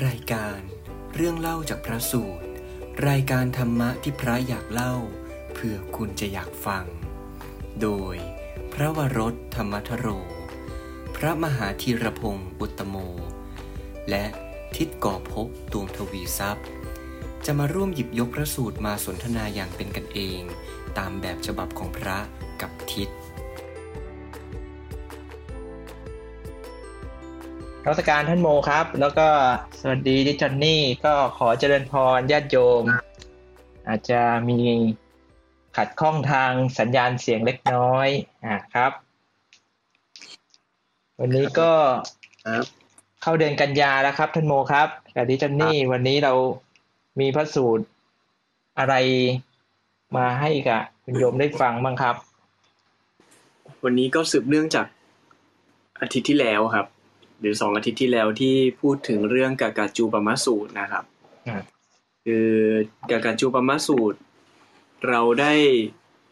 รายการเรื่องเล่าจากพระสูตร รายการธรรมะที่พระอยากเล่า เพื่อคุณจะอยากฟัง โดยพระวรถธรรมทโร พระมหาธีรพงศ์อุตโม และทิศก่อภพดวงทวีทรัพย์ จะมาร่วมหยิบยกพระสูตรมาสนทนาอย่างเป็นกันเอง ตามแบบฉบับของพระกับทิศ รัชการท่านโมครับ แล้วก็สวัสดีดิจอนนี่ก็ขอเจริญพรญาติโยม อาจจะมีขัดข้องทางสัญญาณเสียงเล็กน้อยอ่าครับ วันนี้ก็ครับเข้าเดือนกันยาแล้วครับ ท่านโมครับกับดิจอนนี่วันนี้เรามีพระสูตรอะไรมาให้กับคุณโยมได้ฟังบ้างครับ วันนี้ก็สืบเนื่องจากอาทิตย์ที่แล้วครับ หรือสองอาทิตย์ที่แล้วที่พูดถึงเรื่องกากาจูปมาสูตรนะครับอ่าคือกากาจูปมาสูตร เราได้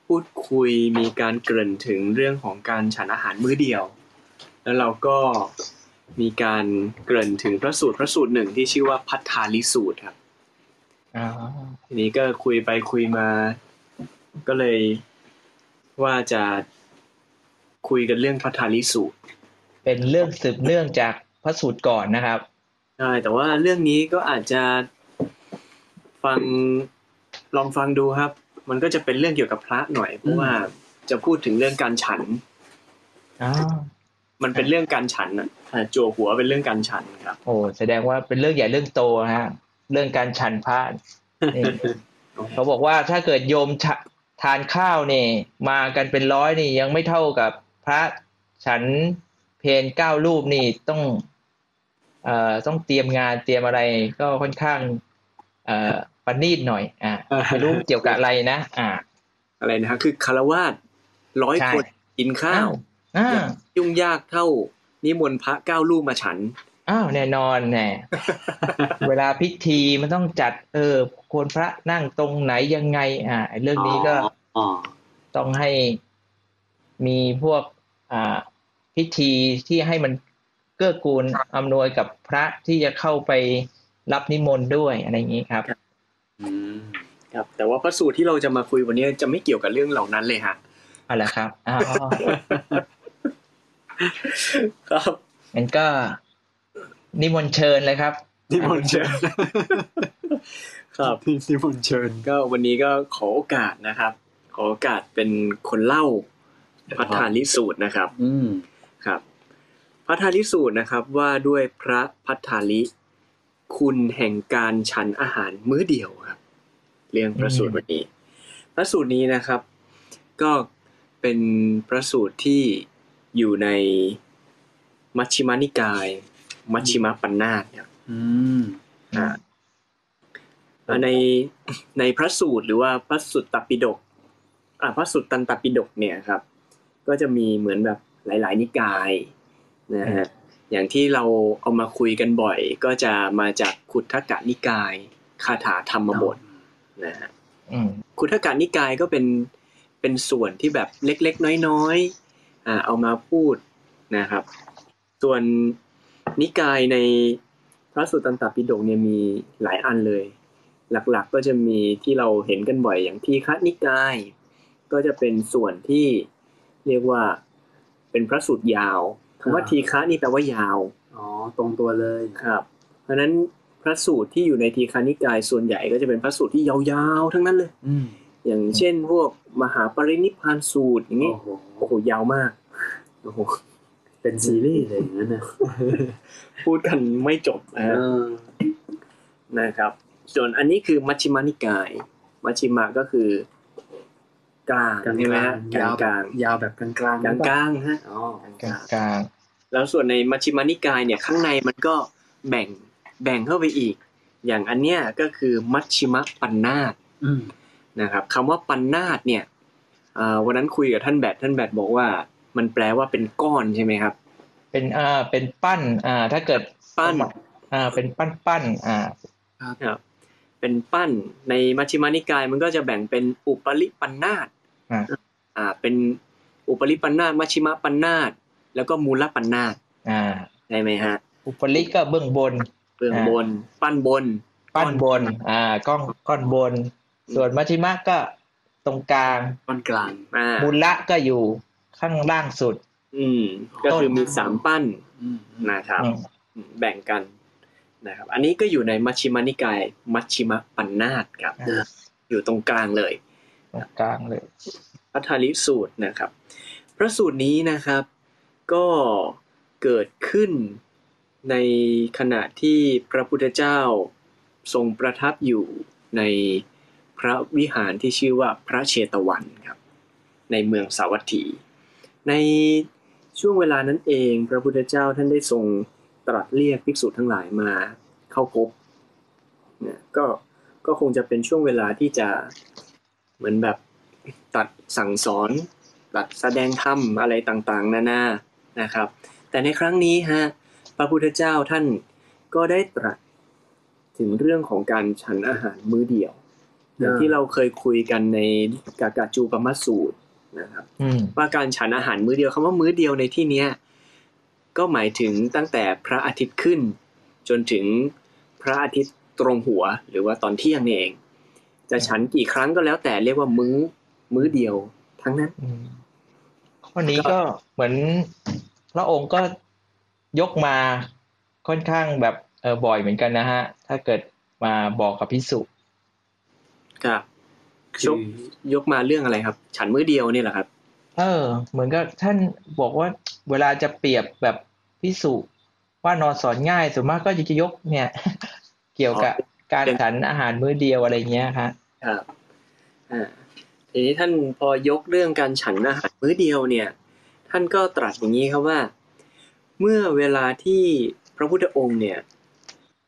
พูดคุยมีการเกริ่นถึงเรื่องของการฉันอาหารมื้อเดียว แล้วเราก็มีการเกริ่นถึงพระสูตรพระสูตรหนึ่งที่ชื่อว่าพัทธาลิสูตรครับอ๋อทีนี้ก็คุยไปคุยมา ก็เลยว่าจะคุยกันเรื่องพัทธาลิสูตร เป็นเรื่องสืบเนื่องจากพระสูตรก่อนนะครับใช่แต่ว่าเรื่องนี้ก็อาจจะฟังลองฟังดูครับ มันก็จะเป็นเรื่องเกี่ยวกับพระหน่อยเพราะว่าจะพูดถึงเรื่องการฉันอ๋อมันเป็นเรื่องการฉันอะอ่าจั่วหัวเป็นเรื่องการฉันครับ โอ้แสดงว่าเป็นเรื่องใหญ่เรื่องโตนะฮะเรื่องการฉันพระนี่เขาบอกว่าถ้าเกิดโยมฉะทานข้าวเนี่ยมากันเป็นร้อยนี่ยังไม่เท่ากับพระฉัน เพนเก้ารูปนี่ต้องเอ่อต้องเตรียมงานเตรียมอะไรก็ค่อนข้าง เอ่อประณีตหน่อย อ่าไม่รู้เกี่ยวกับอะไรนะ อ่า อะไรนะฮะคือคารวาสร้อยใช่คนกินข้าวอ่ายุ่งยากเท่านิมนต์พระเก้ารูปมาฉันอ้าวแน่นอนแน่เวลาพิธีมันต้องจัด เออควรพระนั่งตรงไหนยังไง อ่าไอ้เรื่องนี้ก็อ๋อต้องให้มีพวก อ่า พิธีที่ให้มันเกื้อกูลอำนวยกับพระที่จะเข้าไปรับนิมนต์ด้วยอะไรอย่างนี้ครับอืมครับ แต่ว่าพระสูตรที่เราจะมาคุยวันนี้จะไม่เกี่ยวกับเรื่องเหล่านั้นเลยฮะเอาละครับอ๋อครับงั้นก็นิมนต์เชิญเลยครับ นิมนต์เชิญ ครับนิมนต์เชิญก็วันนี้ก็ขอโอกาสนะครับ ขอโอกาสเป็นคนเล่าพัฒาลิสูตรนะครับ อืมครับ พัฒาลิสูตรนะครับว่าด้วยพระพัฒาลิคุณแห่งการฉันอาหารมื้อเดียวครับ เรื่องพระสูตรวันนี้ พระสูตรนี้นะครับ ก็เป็นพระสูตรที่อยู่ในมัชฌิมานิกาย มัชฌิมปัญนาตครับอืมอ่าอ่าในในพระสูตรหรือว่าพระสุตตปิฎกอ่าพระสุตตันตปิฎกเนี่ยครับ ก็จะมีเหมือนแบบหลาย ๆ นิกาย นะฮะอย่างที่เราเอามาคุยกันบ่อย ก็จะมาจากขุททกะนิกายคาถาธรรมบทนะฮะอืมขุททกะนิกายก็เป็นเป็นส่วนที่แบบเล็กๆ น้อยๆอ่าเอามาพูดนะครับ ส่วนนิกายในพระสุตตันตปิฎกเนี่ยมีหลายอันเลย หลักๆก็จะมีที่เราเห็นกันบ่อยอย่างที่คันิกาย ก็จะเป็นส่วนที่เรียกว่าเป็นพระสูตรยาว คำว่าอ่าทีฆะนี่แปลว่ายาว อ๋อ ตรงตัวเลยครับ เพราะฉะนั้นพระสูตรที่อยู่ในทีฆานิกายส่วนใหญ่ก็จะเป็นพระสูตรที่ยาวๆ ทั้งนั้นเลยอืมอย่างเช่นพวกมหาปรินิพพานสูตรอย่างนี้โอ้โหโอ้โหยาวมากโอ้โหเป็นซีรีส์เลยอย่างนั้นนะพูดกันไม่จบนะเอฮะอนะครับส่วนอันนี้คือมัชฌิมานิกาย มัชฌิมาก็คือ กลางกลางใช่ไหมฮะกยาลาวงแบกบลางยาวแบบกลางกลางกลางกลางๆฮะอ๋อกลางกลางแล้วส่วนในมัชฌิมานิกายเนี่ยข้างในมันก็แบ่งแบ่งเข้าไปอีก อย่างอันเนี้ยก็คือมัชฌิมปัญนาตอืมนะครับคำว่าปัญนาตเนี่ยอ่าวันนั้นคุยกับท่านแบทท่านแบทบอกว่า มันแปลว่าเป็นก้อนใช่ไหมครับ เป็นอ่าเป็นปั้นอ่าถ้าเกิดปั้นอ่าเป็นปั้นปั้นอ่าครับเป็นปั้นในมัชฌิมานิกายมันก็จะแบ่งเป็นอุปริปันนาต อ่าอ่า เป็นอุปริปันนาตมัชฌิมปันนาตแล้วก็มูลปันนาตอ่าได้ไหมฮะ อุปริก็เบื้องบน เบื้องบน ปั้นบน ปั้นบน อ่า ก้อนก้อนบน ส่วนมัชชิมะก็ตรงกลางก้อนกลางอ่ามูลละก็อยู่ข้างล่างสุด อืม ก็คือมีสามปั้นอืมนะครับอืมแบ่งกันนะครับ อันนี้ก็อยู่ในมัชชิมานิกาย มัชชิมปัญนาตครับอ่าอยู่ตรงกลางเลย ตรงกลางเลยพัทธาลิสูตรนะครับ พระสูตรนี้นะครับก็เกิดขึ้นในขณะที่พระพุทธเจ้าทรงประทับอยู่ในพระวิหารที่ชื่อว่าพระเชตวันครับ ในเมืองสาวัตถี ในช่วงเวลานั้นเอง พระพุทธเจ้าท่านได้ทรงตรัสเรียกภิกษุทั้งหลายมาเข้าพบนะก็ก็คงจะเป็นช่วงเวลาที่จะ เหมือนแบบตัดสั่งสอนตัดแสดงธรรมอะไรต่างๆ นานานะครับ แต่ในครั้งนี้ฮะพระพุทธเจ้าท่านก็ได้ตรัสถึงเรื่องของการฉันอาหารมื้อเดียวอย่างที่เราเคยคุยกันในกากาจูปมัสสูตรนะครับอืมว่าการฉันอาหารมื้อเดียวคำว่ามื้อเดียวในที่เนี้ยก็หมายถึงตั้งแต่พระอาทิตย์ขึ้น จนถึงพระอาทิตย์ตรงหัวหรือว่าตอนเที่ยงนี่เอง จะฉันกี่ครั้งก็แล้วแต่เรียกว่ามื้อ มื้อเดียว ทั้งนั้นอืมข้อนี้ก็เหมือนพระองค์ก็ยกมาค่อนข้างแบบเออบ่อยเหมือนกันนะฮะ ถ้าเกิดมาบอกกับพิสุครับคือยกยกมาเรื่องอะไรครับ ฉันมื้อเดียวนี่แหละครับ เออ เหมือนกับท่านบอกว่าเวลาจะเปรียบแบบพิสุว่านอนสอนง่ายส่วนมากก็จะยกเนี่ย เกี่ยวกับ การฉันอาหารมื้อเดียวอะไรเงี้ยฮะครับอ่าทีนี้ท่านพอยกเรื่องการฉันอาหารมื้อเดียวเนี่ย ท่านก็ตรัสอย่างนี้ครับว่า เมื่อเวลาที่พระพุทธองค์เนี่ย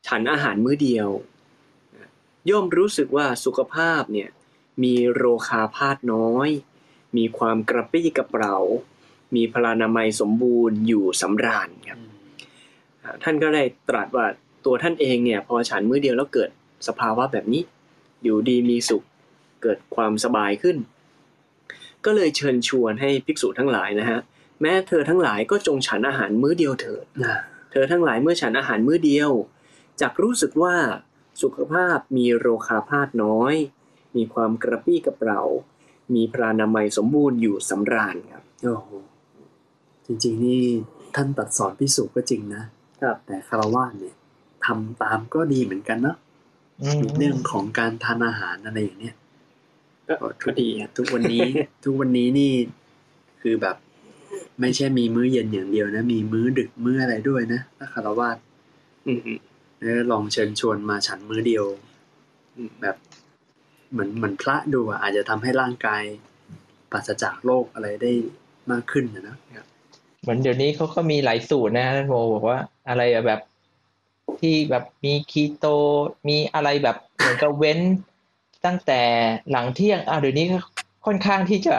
ฉันอาหารมื้อเดียว ย่อมรู้สึกว่าสุขภาพเนี่ย มีโรคาพาธน้อย มีความกระปรี้กระเปร่ามีพลานามัยสมบูรณ์อยู่สำราญครับท่านก็ได้ตรัสว่า ตัวท่านเองเนี่ยพอฉันมื้อเดียวแล้วเกิดสภาวะแบบนี้ อยู่ดีมีสุขเกิดความสบายขึ้น ก็เลยเชิญชวนให้ภิกษุทั้งหลายนะฮะแม้เธอทั้งหลายก็จงฉันอาหารมื้อเดียวเถิดอ่าเธอทั้งหลายเมื่อฉันอาหารมื้อเดียวจักรู้สึกว่าสุขภาพมีโรคาพาธน้อย มีความกระปรี้กระเปร่ามีพรานามัยสมบูรณ์อยู่สำราญครับโอ้โหจริงๆนี่ท่านตัดสอนพิสูจน์ก็จริงนะครับแต่คารวะเนี่ย ทำตามก็ดีเหมือนกันเนาะอืมเรื่องของการทานอาหารอะไรอย่างเนี้ยก็ก็ดีครับทุกวันนี้ ทุกวันนี้นี่คือแบบ ไม่ใช่มีมื้อเย็นอย่างเดียวนะ มีมื้อดึกมื้ออะไรด้วยนะถ้าคารวะอืมเออลองเชิญชวนมาฉันมื้อเดียวอืมแบบเหมือนเหมือนพระดูอะอาจจะทำให้ร่างกายปราศจากโรคอะไรได้มากขึ้นนะนะเหมือนเดี๋ยวนี้เขาก็มีหลายสูตรนะท่านโมบอกว่าอะไรอะแบบ ที่แบบมีคีโต มีอะไรแบบเหมือนกับเว้นตั้งแต่หลังเที่ยงอ่าเดี๋ยวนี้ก็ค่อนข้างที่จะ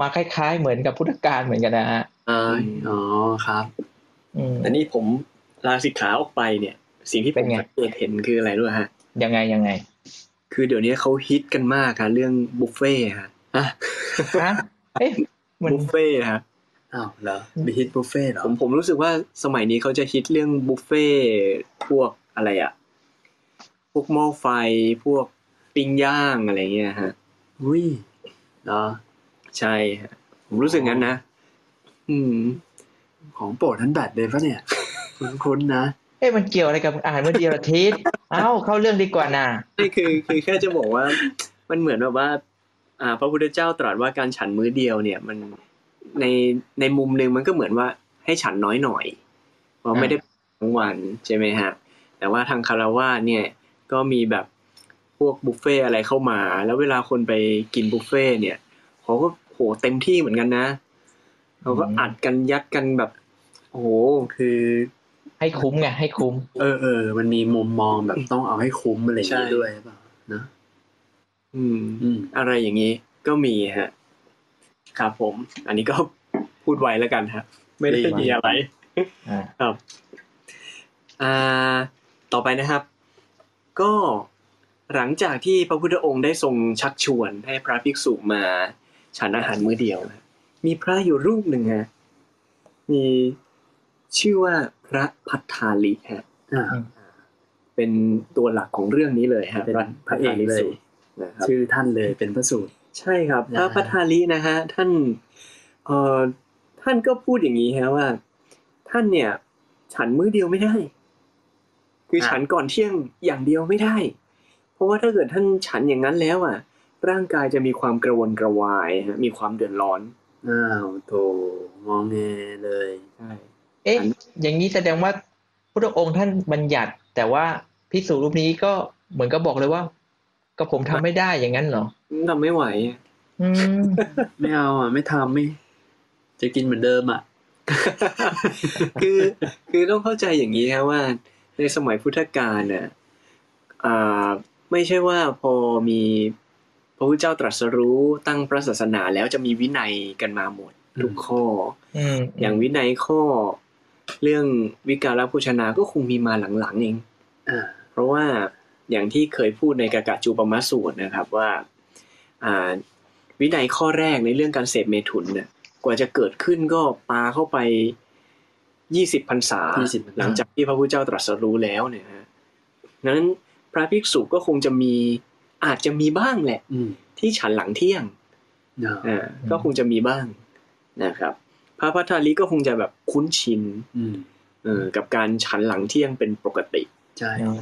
มาคล้าย ๆ เหมือนกับพุทธกาลเหมือนกันนะฮะอ๋ออ๋อครับอืมแต่นี่ผมลาสิกขาออกไปเนี่ย สิ่งที่ผเป็มนไงสังเกตเห็นคืออะไรรู้ไหมฮะ ยังไงยังไง คือเดี๋ยวนี้เขาฮิตกันมากค่ะเรื่องบุฟเฟ่ต์ฮะอะฮะเอ๊ะมันบุฟเฟ่ต์ฮะ อ้าวเหรอมีฮิตบุฟเฟ่ต์เหรอผมผมรู้สึกว่าสมัยนี้เขาจะฮิตเรื่องบุฟเฟ่ต์พวกอะไรอะพวกหม้อไฟพวกปิ้งย่างอะไรเงี้ยฮะอุ้ยเหรอใช่ฮะผมรู้สึกงั้นนะ อืม ของโปรดท่านแบดเลยปะเนี่ยคุ้นๆนะเอ๊ะมันเกี่ยวอะไรกับอาหารมื้อเดียวละทิศเอ้าเข้าเรื่องดีกว่านะนี่คือคือแค่จะบอกว่า มันเหมือนแบบว่า อ่า พระพุทธเจ้าตรัสว่าการฉันมื้อเดียวเนี่ย มัน ในในมุมหนึ่งมันก็เหมือนว่าให้ฉันน้อยหน่อย เพราะไม่ได้ทั้งวันใช่ไหมฮะ แต่ว่าทางคารวะเนี่ยก็มีแบบพวกบุฟเฟ่อะไรเข้ามา แล้วเวลาคนไปกินบุฟเฟ่เนี่ยเขาก็โหเต็มที่เหมือนกันนะเขาก็อัดกันยัดกันแบบโอ้โหคือ ให้คุ้มไงให้คุ้ม เออเออมันมีมุมมองแบบต้องเอาให้คุ้มอะไรอย่างนี้ใช่ด้วยหรือเปล่านะอืมอืม อะไรอย่างนี้ก็มีฮะ ครับผม อันนี้ก็พูดไว้แล้วกันฮะไม่ได้มีอะไรอ่าครับอ่าต่อไปนะครับ ก็หลังจากที่พระพุทธองค์ได้ทรงชักชวนให้พระภิกษุมาฉันอาหารมื้อเดียวนะมีพระอยู่รูปหนึ่งฮะมีชื่อว่าพระพัทธาลิฮะอ่าเป็นตัวหลักของเรื่องนี้เลยฮะเป็นพระเอกเลยสูตรนะครับชื่อท่านเลยเป็นพระสูตร ใช่ครับพนะระฮะพัทธาลีนะฮะท่านเอ่อท่านก็พูดอย่างนี้ฮะว่า ท่านเนี่ย ฉันมื้อเดียวไม่ได้ คือฉันก่อนเที่ยงอย่างเดียวไม่ได้ เพราะว่าถ้าเกิดท่านฉันอย่างนั้นแล้วอะ ร่างกายจะมีความกระวนกระวายฮะมีความเดือดร้อนอ้าวโถงองแงเลยใช่เอ๊ะอันอย่างนี้แสดงว่าพระองค์ท่านบัญญัติ แต่ว่าพิสูจรูปนี้ก็เหมือนกับบอกเลยว่า ก็ผมทำไม่ได้อย่างนั้นเหรอทำไม่ไหวอะอืมไม่เอาอะ ไม่ทำไม่ จะกินเหมือนเดิมอะ คือคือต้องเข้าใจอย่างนี้ครับว่า ในสมัยพุทธกาลน่ะอ่าไม่ใช่ว่าพอมีพระพุทธเจ้าตรัสรู้ตั้งพระศาสนาแล้วจะมีวินัยกันมาหมดทุกข้ออืมอย่างวินัยข้อ เรื่องวิการพุชนาก็คงมีมาหลังๆเองอ่าเพราะว่า อย่างที่เคยพูดในกากะจูปมาสูตรนะครับว่าอ่าวินัยข้อแรกในเรื่องการเสพเมถุนเนี่ยกว่าจะเกิดขึ้นก็ปาเข้าไปยี่สิบพรรษา20พรรษาหลังจากที่พระพุทธเจ้าตรัสรู้แล้วเนี่ยฮะนั้นพระภิกษุก็คงจะมีอาจจะมีบ้างแหละอืมที่ฉันหลังเที่ยงอ่าอ่าก็คงจะมีบ้างนะครับ พระพัทธาลีก็คงจะแบบคุ้นชินอืมเออกับการฉันหลังเที่ยงเป็นปกติ ใช่อ๋อ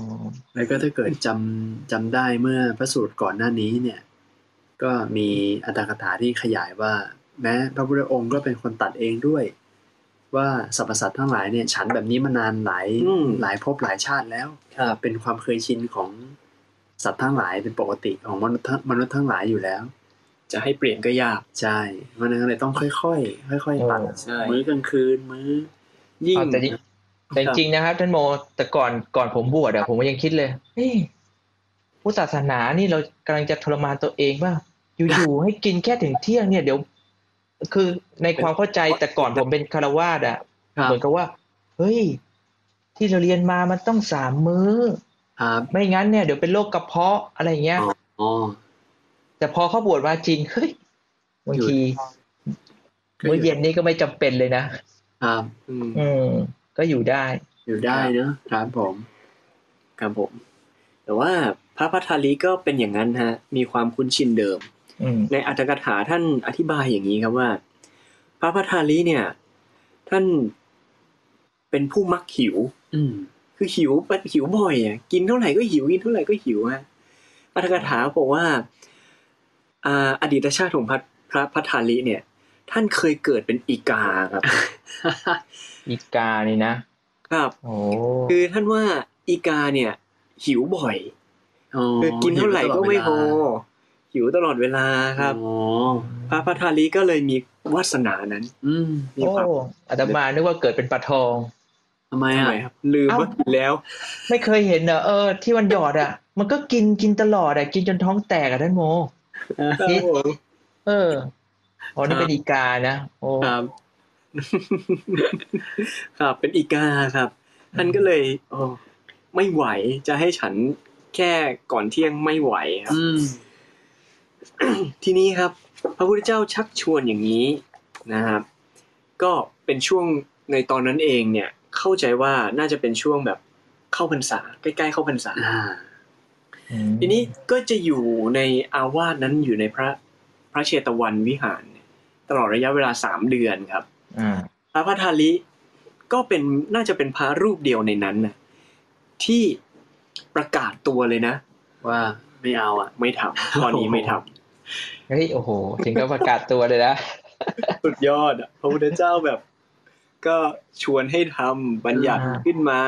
แล้วก็ถ้าเกิดจำจำได้เมื่อพระสูตรก่อนหน้านี้เนี่ย ก็มีอัตถกถาที่ขยายว่า แม้พระพุทธองค์ก็เป็นคนตัดเองด้วย ว่าสรรพสัตว์ทั้งหลายเนี่ยฉันแบบนี้มานานหลายอืมหลายภพหลายชาติแล้วครับเป็นความเคยชินของสัตว์ทั้งหลายเป็นปกติของมนุษย์ทั้งมนุษย์ทั้งหลายอยู่แล้ว จะให้เปลี่ยนก็ยากใช่เพราะฉะนั้นก็เลยต้องค่อยๆค่อยๆตัดใช่มื้อกลางคืนมื้อยิ่งเอา แต่จริงแต่จริงๆนะครับท่านโมแต่ก่อนก่อนผมบวชอะผมก็ยังคิดเลยเฮ้ยพุทธศาสนานี่เรากำลังจะทรมานตัวเองว่าอยู่ๆให้กินแค่ถึงเที่ยงเนี่ยเดี๋ยว คือในความเข้าใจแต่ก่อนผมเป็นคารวาสอะครับเหมือนกับว่า เฮ้ย ที่เราเรียนมามันต้องสามมื้อครับไม่งั้นเนี่ยเดี๋ยวเป็นโรคกระเพาะอะไรเงี้ยอ๋อแต่พอเขาบวชมาจริงเฮ้ยบางทีก็อยู่มื้อเย็นนี่ก็ไม่จำเป็นเลยนะครับอืมอืม ก็อยู่ได้ อยู่ได้เนอะครับผมครับผม แต่ว่าพระพัทธาลีก็เป็นอย่างนั้นฮะ มีความคุ้นชินเดิมอืมในอัตถกถาท่านอธิบายอย่างนี้ครับว่า พระพัทธาลีเนี่ย ท่านเป็นผู้มักหิว อืมคือหิวหิวบ่อยอะกินเท่าไหร่ก็หิวกินเท่าไหร่ก็หิวฮะอัตถกถาบอกว่า อ่า อดีตชาติของพระพระพัทธาลีเนี่ย ท่านเคยเกิดเป็นอีกาครับ อีกานี่นะ ครับโอ้คือท่านว่าอีกาเนี่ย หิวบ่อยอ๋อคือกินเท่าไหร่ก็ไม่พอหิวตลอดเวลาหิวตลอดเวลาครับอ๋อพระพัทธาลีก็เลยมีวาสนานั้น อืมมีโอ้ความอาตมานึกว่าเกิดเป็นปลาทองทำไมทำอะไมครับลืมเอ้าว่ากินแล้ว ไม่เคยเห็นเหรอเออ ที่มันหยอดอะ มันก็กินกินตลอดอะ กินจนท้องแตกอะท่านโมครับผมเออ อ๋อนี่เป็นอีกานะโอ้ครับ ครับเป็นอีกาครับ ท่านก็เลยโอ้ไม่ไหวจะให้ฉันแค่ก่อนเที่ยงไม่ไหวครับอืมทีนี้ครับ พระพุทธเจ้าชักชวนอย่างนี้นะครับ ก็เป็นช่วงในตอนนั้นเองเนี่ย เข้าใจว่าน่าจะเป็นช่วงแบบเข้าพรรษาใกล้ๆเข้าพรรษาอ่าอืมทีนี้ก็จะอยู่ในอาวาสนั้นอยู่ในพระพระเชตวันวิหารเนี่ย ตลอดระยะเวลาสามเดือนครับอ่าพระพัทธาลิก็เป็นน่าจะเป็นพระรูปเดียวในนั้นนะที่ประกาศตัวเลยนะ ว่าไม่เอาอะ ไม่ทำตอนนี้ไม่ทำเฮ้ยโอ้โห ถึงกับประกาศตัวเลยนะสุดยอดอะพระพุทธเจ้าแบบ ก็ชวนให้ทำบัญญัติอ่าขึ้นมา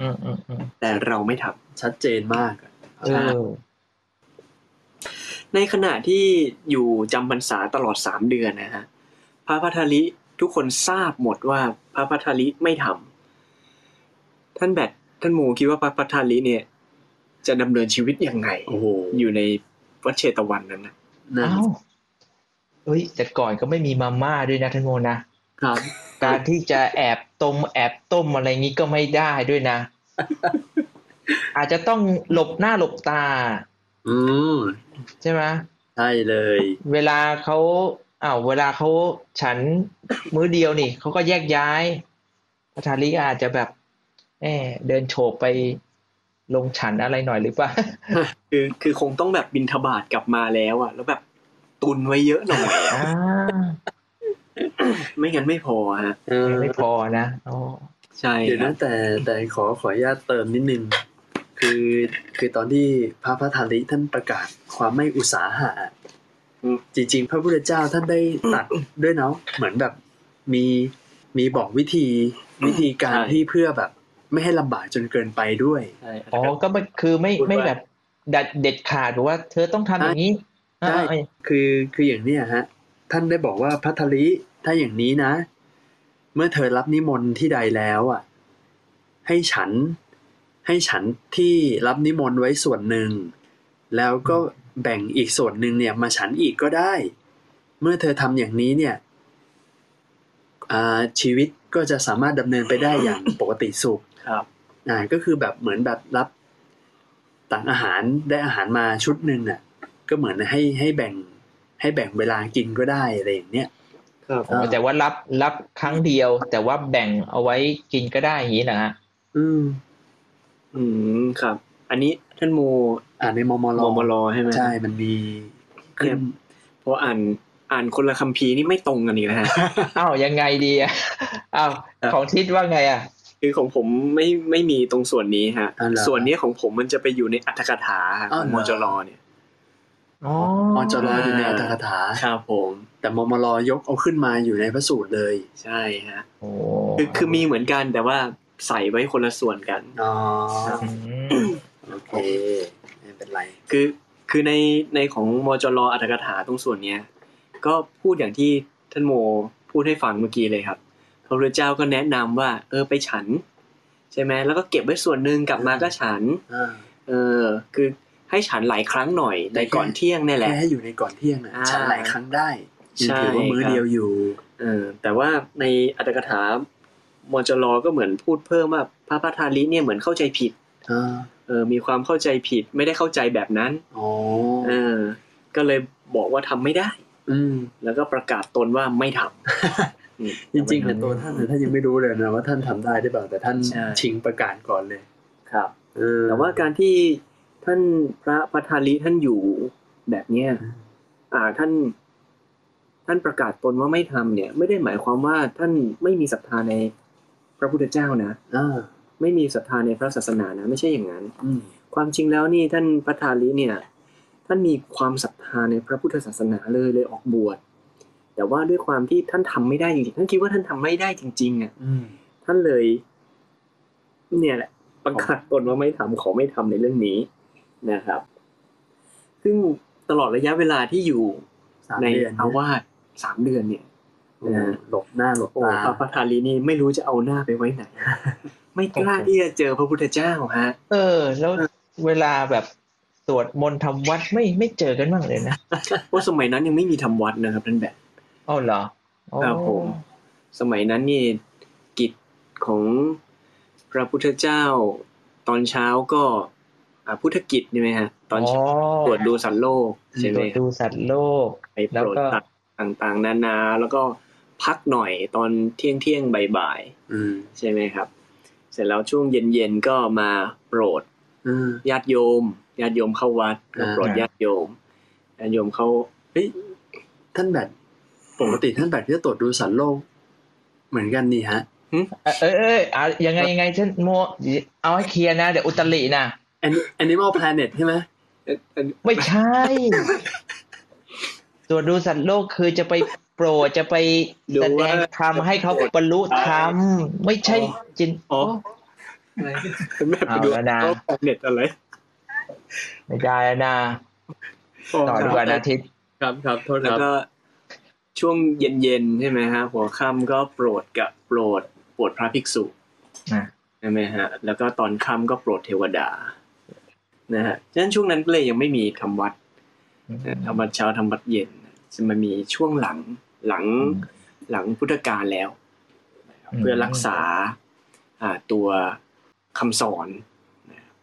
อืมอืมอืมแต่เราไม่ทำชัดเจนมากอะเออ ในขณะที่อยู่จำพรรษาตลอดสามเดือนนะฮะพระพัทธาลิทุกคนทราบหมดว่าพระพัทธาลิไม่ทำท่านแบทท่านหมูคิดว่าพระพัทธาลิเนี่ย จะดำเนินชีวิตยังไงโอ้โหอยู่ในวัดเชตวันนั้นนะนั่นเอ้าเฮ้ยแต่ก่อนก็ไม่มีมาม่าด้วยนะท่านโมนะครับ การที่จะแอบต้มแอบต้มอะไรงี้ก็ไม่ได้ด้วยนะ อาจจะต้องหลบหน้าหลบตา อืมใช่ไหมใช่เลย เวลาเขาอ้าวเวลาเขาฉันมื้อเดียวนี่เขาก็แยกย้ายพระธาลีก็อาจจะแบบแหมเดินโฉบไปลงฉันอะไรหน่อยหรือเปล่าคือคือคงต้องแบบบินทบาทกลับมาแล้วอะ แล้วแบบตุนไว้เยอะหน่อยอะอ่าไม่งั้นไม่พอฮะเออไม่พอนะอ๋อใช่เดี๋ยวครันะบแต่แต่ขอขออนุญาตเติมนิดนึง คือคือตอนที่พระพัทธาริท่านประกาศความไม่อุตสาหะจริง ๆ พระพุทธเจ้าท่านได้ตัดด้วยเนาะเหมือนแบบมีมีบอกวิธีวิธีการที่เพื่อแบบ ไม่ให้ลำบากจนเกินไปด้วยใช่อ๋อก็ไม่คือไม่พูดว่าไม่แบบดัดเด็ดขาดหรือว่า เธอต้องทำอย่างนี้ใช่อ่าคือคืออย่างเนี้ยฮะ ท่านได้บอกว่าพัทธลิถ้าอย่างนี้นะ เมื่อเธอรับนิมนต์ที่ใดแล้วอะ ให้ฉัน ให้ฉันที่รับนิมนต์ไว้ส่วนหนึ่ง แล้วก็แบ่งอีกส่วนหนึ่งเนี่ยมาฉันอีกก็ได้ เมื่อเธอทำอย่างนี้เนี่ยอ่าชีวิตก็จะสามารถดำเนินไปได้อย่างปกติสุขครับอ่าก็คือแบบเหมือนแบบรับตักอาหารได้อาหารมาชุดหนึ่งอะ ก็เหมือนให้ให้แบ่งให้แบ่งเวลากินก็ได้อะไรอย่างเนี้ยครับอ๋อแต่ว่ารับรับครั้งเดียว แต่ว่าแบ่งเอาไว้กินก็ได้อย่างนี้นะฮะอืม อืมครับ อันนี้ท่านโมอ่านในมมมลมรใช่ไหมใช่มันมีขึ้นเพราะอ่านอ่านคนละคัมภีร์นี่ไม่ตรงกันอีกนะฮะอ้าวยังไงดีอะอ้าวครับของทิศว่าไงอะคือของผมไม่ไม่มีตรงส่วนนี้ฮะอ๋อเหรอส่วนนี้ของผมมันจะไปอยู่ในอัตถกถาฮะอ๋อของเหรอมจรเนี่ยอ๋อมจรอยู่ในอัตถกถาครับผม แต่มมลยกเอาขึ้นมาอยู่ในพระสูตรเลย ใช่ฮะโอ้คือคือมีเหมือนกันแต่ว่า ใส่ไว้คนละส่วนกันอ๋ออืมโอเคไม่เป็นไร คือคือในในของมจรอัตถกถาตรงส่วนเนี้ย ก็พูดอย่างที่ท่านโมพูดให้ฟังเมื่อกี้เลยครับพระพุทธเจ้าก็แนะนำว่า เออไปฉัน ใช่ไหมแล้วก็เก็บไว้ส่วนหนึ่งกลับมาก็ฉันอ่าเออ คือให้ฉันหลายครั้งหน่อยในก่อนเที่ยงนี่แหละแค่ให้อยู่ในก่อนเที่ยงนะอ่าฉันหลายครั้งได้ยังใช่ถือว่ามื้อครับเดียวอยู่เออแต่ว่าในอัตถกถา มจรก็เหมือนพูดเพิ่มว่าพระพัทธาลิเนี่ยเหมือนเข้าใจผิดอ่าเออมีความเข้าใจผิดไม่ได้เข้าใจแบบนั้นอ๋อเออ ก็เลยบอกว่าทำไม่ได้ อืม แล้วก็ประกาศตนว่าไม่ทำอืมจริงๆแต่ตัวท่านน่ะท่านยังไม่รู้เลยนะว่าท่านทำได้หรือเปล่าแต่ท่านใช่ชิงประกาศก่อนเลย ครับเออแต่ว่าการที่ท่านพระพัทธาลิท่านอยู่แบบเนี้ยอ่าท่าน ท่านประกาศตนว่าไม่ทำเนี่ย ไม่ได้หมายความว่าท่านไม่มีศรัทธาในพ ระพุทธเจ้านะอ่าไม่มีศรัทธาในพระศาสนานะ ไม่ใช่อย่างนั้นอืมความจริงแล้วนี่ท่านพระทาลิเนี่ย ท่านมีความศรัทธาในพระพุทธศาสนาเลยเลยออกบวชแต่ว่าด้วยความที่ท่านทำไม่ได้จริงๆท่านคิดว่าท่านทำไม่ได้จริง ๆอะอืมท่านเลย เนี่ยแหละประกาศตนว่าไม่ทำขอไม่ทำในเรื่องนี้นะครับ ซึ่งตลอดระยะเวลาที่อยู่สามในเดือนอาวาสสามเดือนเนี่ยโอ้ หลบหน้าหลบโอ้ตาพระพัทธาลีนี่ไม่รู้จะเอาหน้าไปไว้ไหนไม่กล้าที่จะเจอพระพุทธเจ้าฮะ เออ แล้วเวลาแบบสวดมนต์ทำวัดไม่ไม่เจอกันบ้างเลยนะว่าสมัยนั้นยังไม่มีทำวัดนะครับท่านแบบอ๋อเหรออ๋อครับผมสมัยนั้นนี่กิจของพระพุทธเจ้า ตอนเช้าก็อ่าพุทธกิจใช่ไหมฮะ ตอนเช้าตรวจดูสัตว์โลกใช่ตไหรมวจครับดูสัตว์โลกไปโปรดแล้วก็สัตว์ต่างๆ นานา แล้วก็ พักหน่อยตอนเที่ยงเที่ยงๆบ่ายอืมๆใช่ไหมครับ เสร็จแล้วช่วงเย็นๆก็มาโปรดอืมญาติโยมญาติโยมเข้าวัดก็อ่าโปรดญาติโยมญาติโยมเข้าเฮ้ยท่านแบบปกติท่านแบบที่จะตรวจดูสัตว์โลก เหมือนกันนี่ฮะเออเออเออเอายังไงยังไงฉันโมเอาให้เคลียร์นะ เดี๋ยวอุตรินะ Ani- Animal Planet ใช่ไหมเอ่อเอ่อไม่ใช่ ตรวจดูสัตว์โลกคือจะไปโป รดจะไปแสดงธรรมให้เขาบรรลุธรรมไม่ใช่จินอ๋อคุณแม่ไปดูเอาแล้วนะเน็ตอะไร ไม่ได้นะต่อดีกว่านะทิศครับครับโทษแล้วครับก็ช่วงเย็นๆใช่ไหมฮะ หัวค่ำก็โปรดกับโปรดโปรดพระภิกษุอะใช่ไหมฮะ แล้วก็ตอนค่ำก็โปรดเทวดา นะฮะฉะนั้นช่วงนั้นก็เลยยังไม่มีทำวัดนะทำวัดเช้าทำวัดเย็นจะมามีช่วงหลัง หลังหลังพุทธกาลแล้วนะครับเพื่อรักษาอ่าตัวคำสอนนะครับ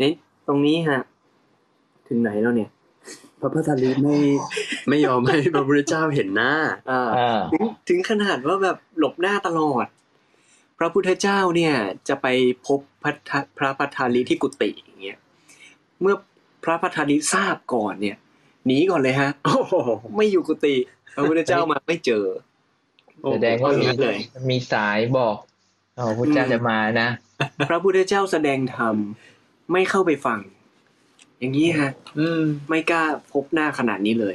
นี่ตรงนี้ฮะ ถึงไหนแล้วเนี่ย พระพุทธลิไม่ไม่ยอมให้พระพุทธเจ้าเห็นหน้าอ่าอ่าถึงถึงขนาดว่าแบบหลบหน้าตลอด พระพุทธเจ้าเนี่ยจะไปพบพระทะพระพัทธาลีที่กุฏิอย่างเงี้ยเมื่อพระพัทธาลีทราบก่อนเนี่ย หนีก่อนเลยฮะโอ้โหไม่อยู่กุฏิพระพุทธเจ้ามาไม่เจอแสดงว่ามีเลยมีสายบอกอ๋อพระเจ้าจะมานะพระพุทธเจ้าแสดงธรรมไม่เข้าไปฟัง อย่างนี้ฮะ อืม ไม่กล้าพบหน้าขนาดนี้เลย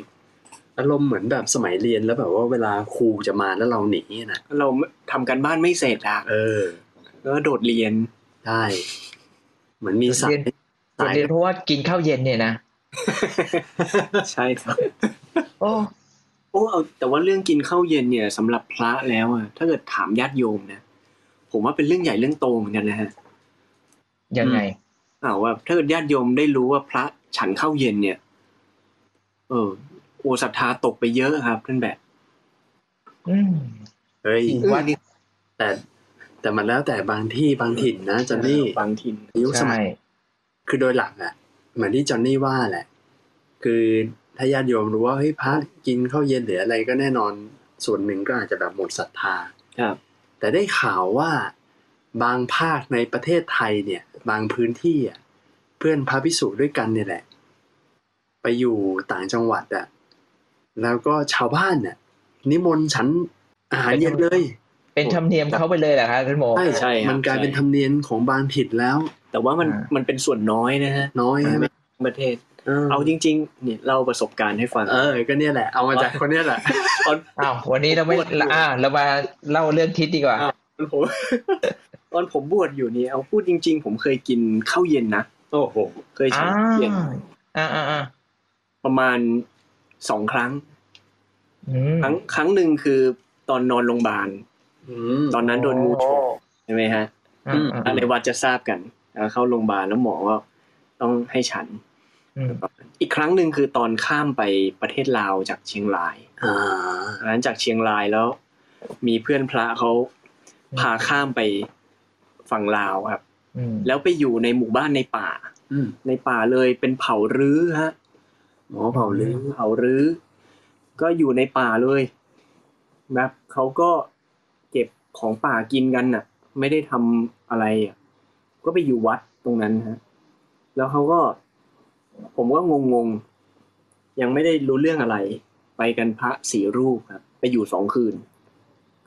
อารมณ์เหมือนแบบสมัยเรียนแล้วแบบว่าเวลาครูจะมาแล้วเราหนีนะเราทำกันบ้านไม่เสร็จอะเออแล้วก็โดดเรียนได้เหมือนมีสายเรียนสายเรียนเพราะว่ากินข้าวเย็นเนี่ยนะ ใช่ครับ โอ้โอ้เอาแต่ว่าเรื่องกินข้าวเย็นเนี่ยสำหรับพระแล้วอะถ้าเกิดถามญาติโยมนะผมว่าเป็นเรื่องใหญ่เรื่องโตเหมือนกันนะฮะยังไงอ้าวว่าถ้าเกิดญาติโยมได้รู้ว่าพระฉันข้าวเย็นเนี่ย เออโอศรัทธาตกไปเยอะครับท่านแบบอืมเฮ้ยอืมว่านี่แต่ แต่มันแล้วแต่บางที่บางถิ่นนะจอนนี่บางทินยุคสใช่มัย คือโดยหลักอะ เหมือนที่จอนนี่ว่าแหละ คือถ้าญาติโยมรู้ว่าเฮ้ยพระกินข้าวเย็นหรืออะไรก็แน่นอนส่วนหนึ่งก็อาจจะแบบหมดศรัทธาครับ แต่ได้ข่าวว่าบางภาคในประเทศไทยเนี่ย บางพื้นที่อะเพื่อนพระพิสุด้วยกันเนี่ยแหละ ไปอยู่ต่างจังหวัดอะแล้วก็ชาวบ้านน่ะนิมนต์ฉันอาหารเย็นเลย เป็นธรรมเนียมเขาไปเลยเหรอครับท่านโมใช่ใช่ครับมันกลายเป็นธรรมเนียมของบางถิ่นแล้ว แต่ว่ามันอ่ามัมันเป็นส่วนน้อยนะฮะน้อยใช่ไหมประเทศเออเอาจริงๆเนี่ยเล่าประสบการณ์ให้ฟัง เออ ก็เนี่ยแหละ เอามาจากคนเนี้ยแหละตอนอ้าววันนี้เราไม่บวชอยู่อ่าเรามาเล่าเรื่องทิศดีกว่าอะตอนผมตอนผมบวชอยู่นี่เอาพูดจริง ๆ ผมเคยกินข้าวเย็นนะโอ้โหเคยฉัอ่านข้าวเย็นอ่าอ่าอ่าประมาณสองครั้งอืมครั้งครั้งหนึ่งคือตอนนอนโรงพยาบาลอืมตอนนั้นโดนงูฉกใช่ไหมฮะอืมอันในวัดจะทราบกัน แล้วเข้าโรงพยาบาลแล้วหมอว่าต้องให้ฉันอืมอีกครั้งหนึ่งคือตอนข้ามไปประเทศลาวจากเชียงรายอ่าหลังจากเชียงรายแล้ว มีเพื่อนพระเขาพาข้ามไปฝั่งลาวครับอืมแล้วไปอยู่ในหมู่บ้านในป่าอืมในป่าเลยเป็นเผารื้อฮะหมอเผาลือเผารื้อ ก็อยู่ในป่าเลยแบบเขาก็เก็บของป่ากินกันน่ะ ไม่ได้ทำอะไรอะ ก็ไปอยู่วัดตรงนั้นฮะ แล้วเขาก็ ผมก็งงๆยังไม่ได้รู้เรื่องอะไร ไปกันพระสี่รูปครับ ไปอยู่สองคืน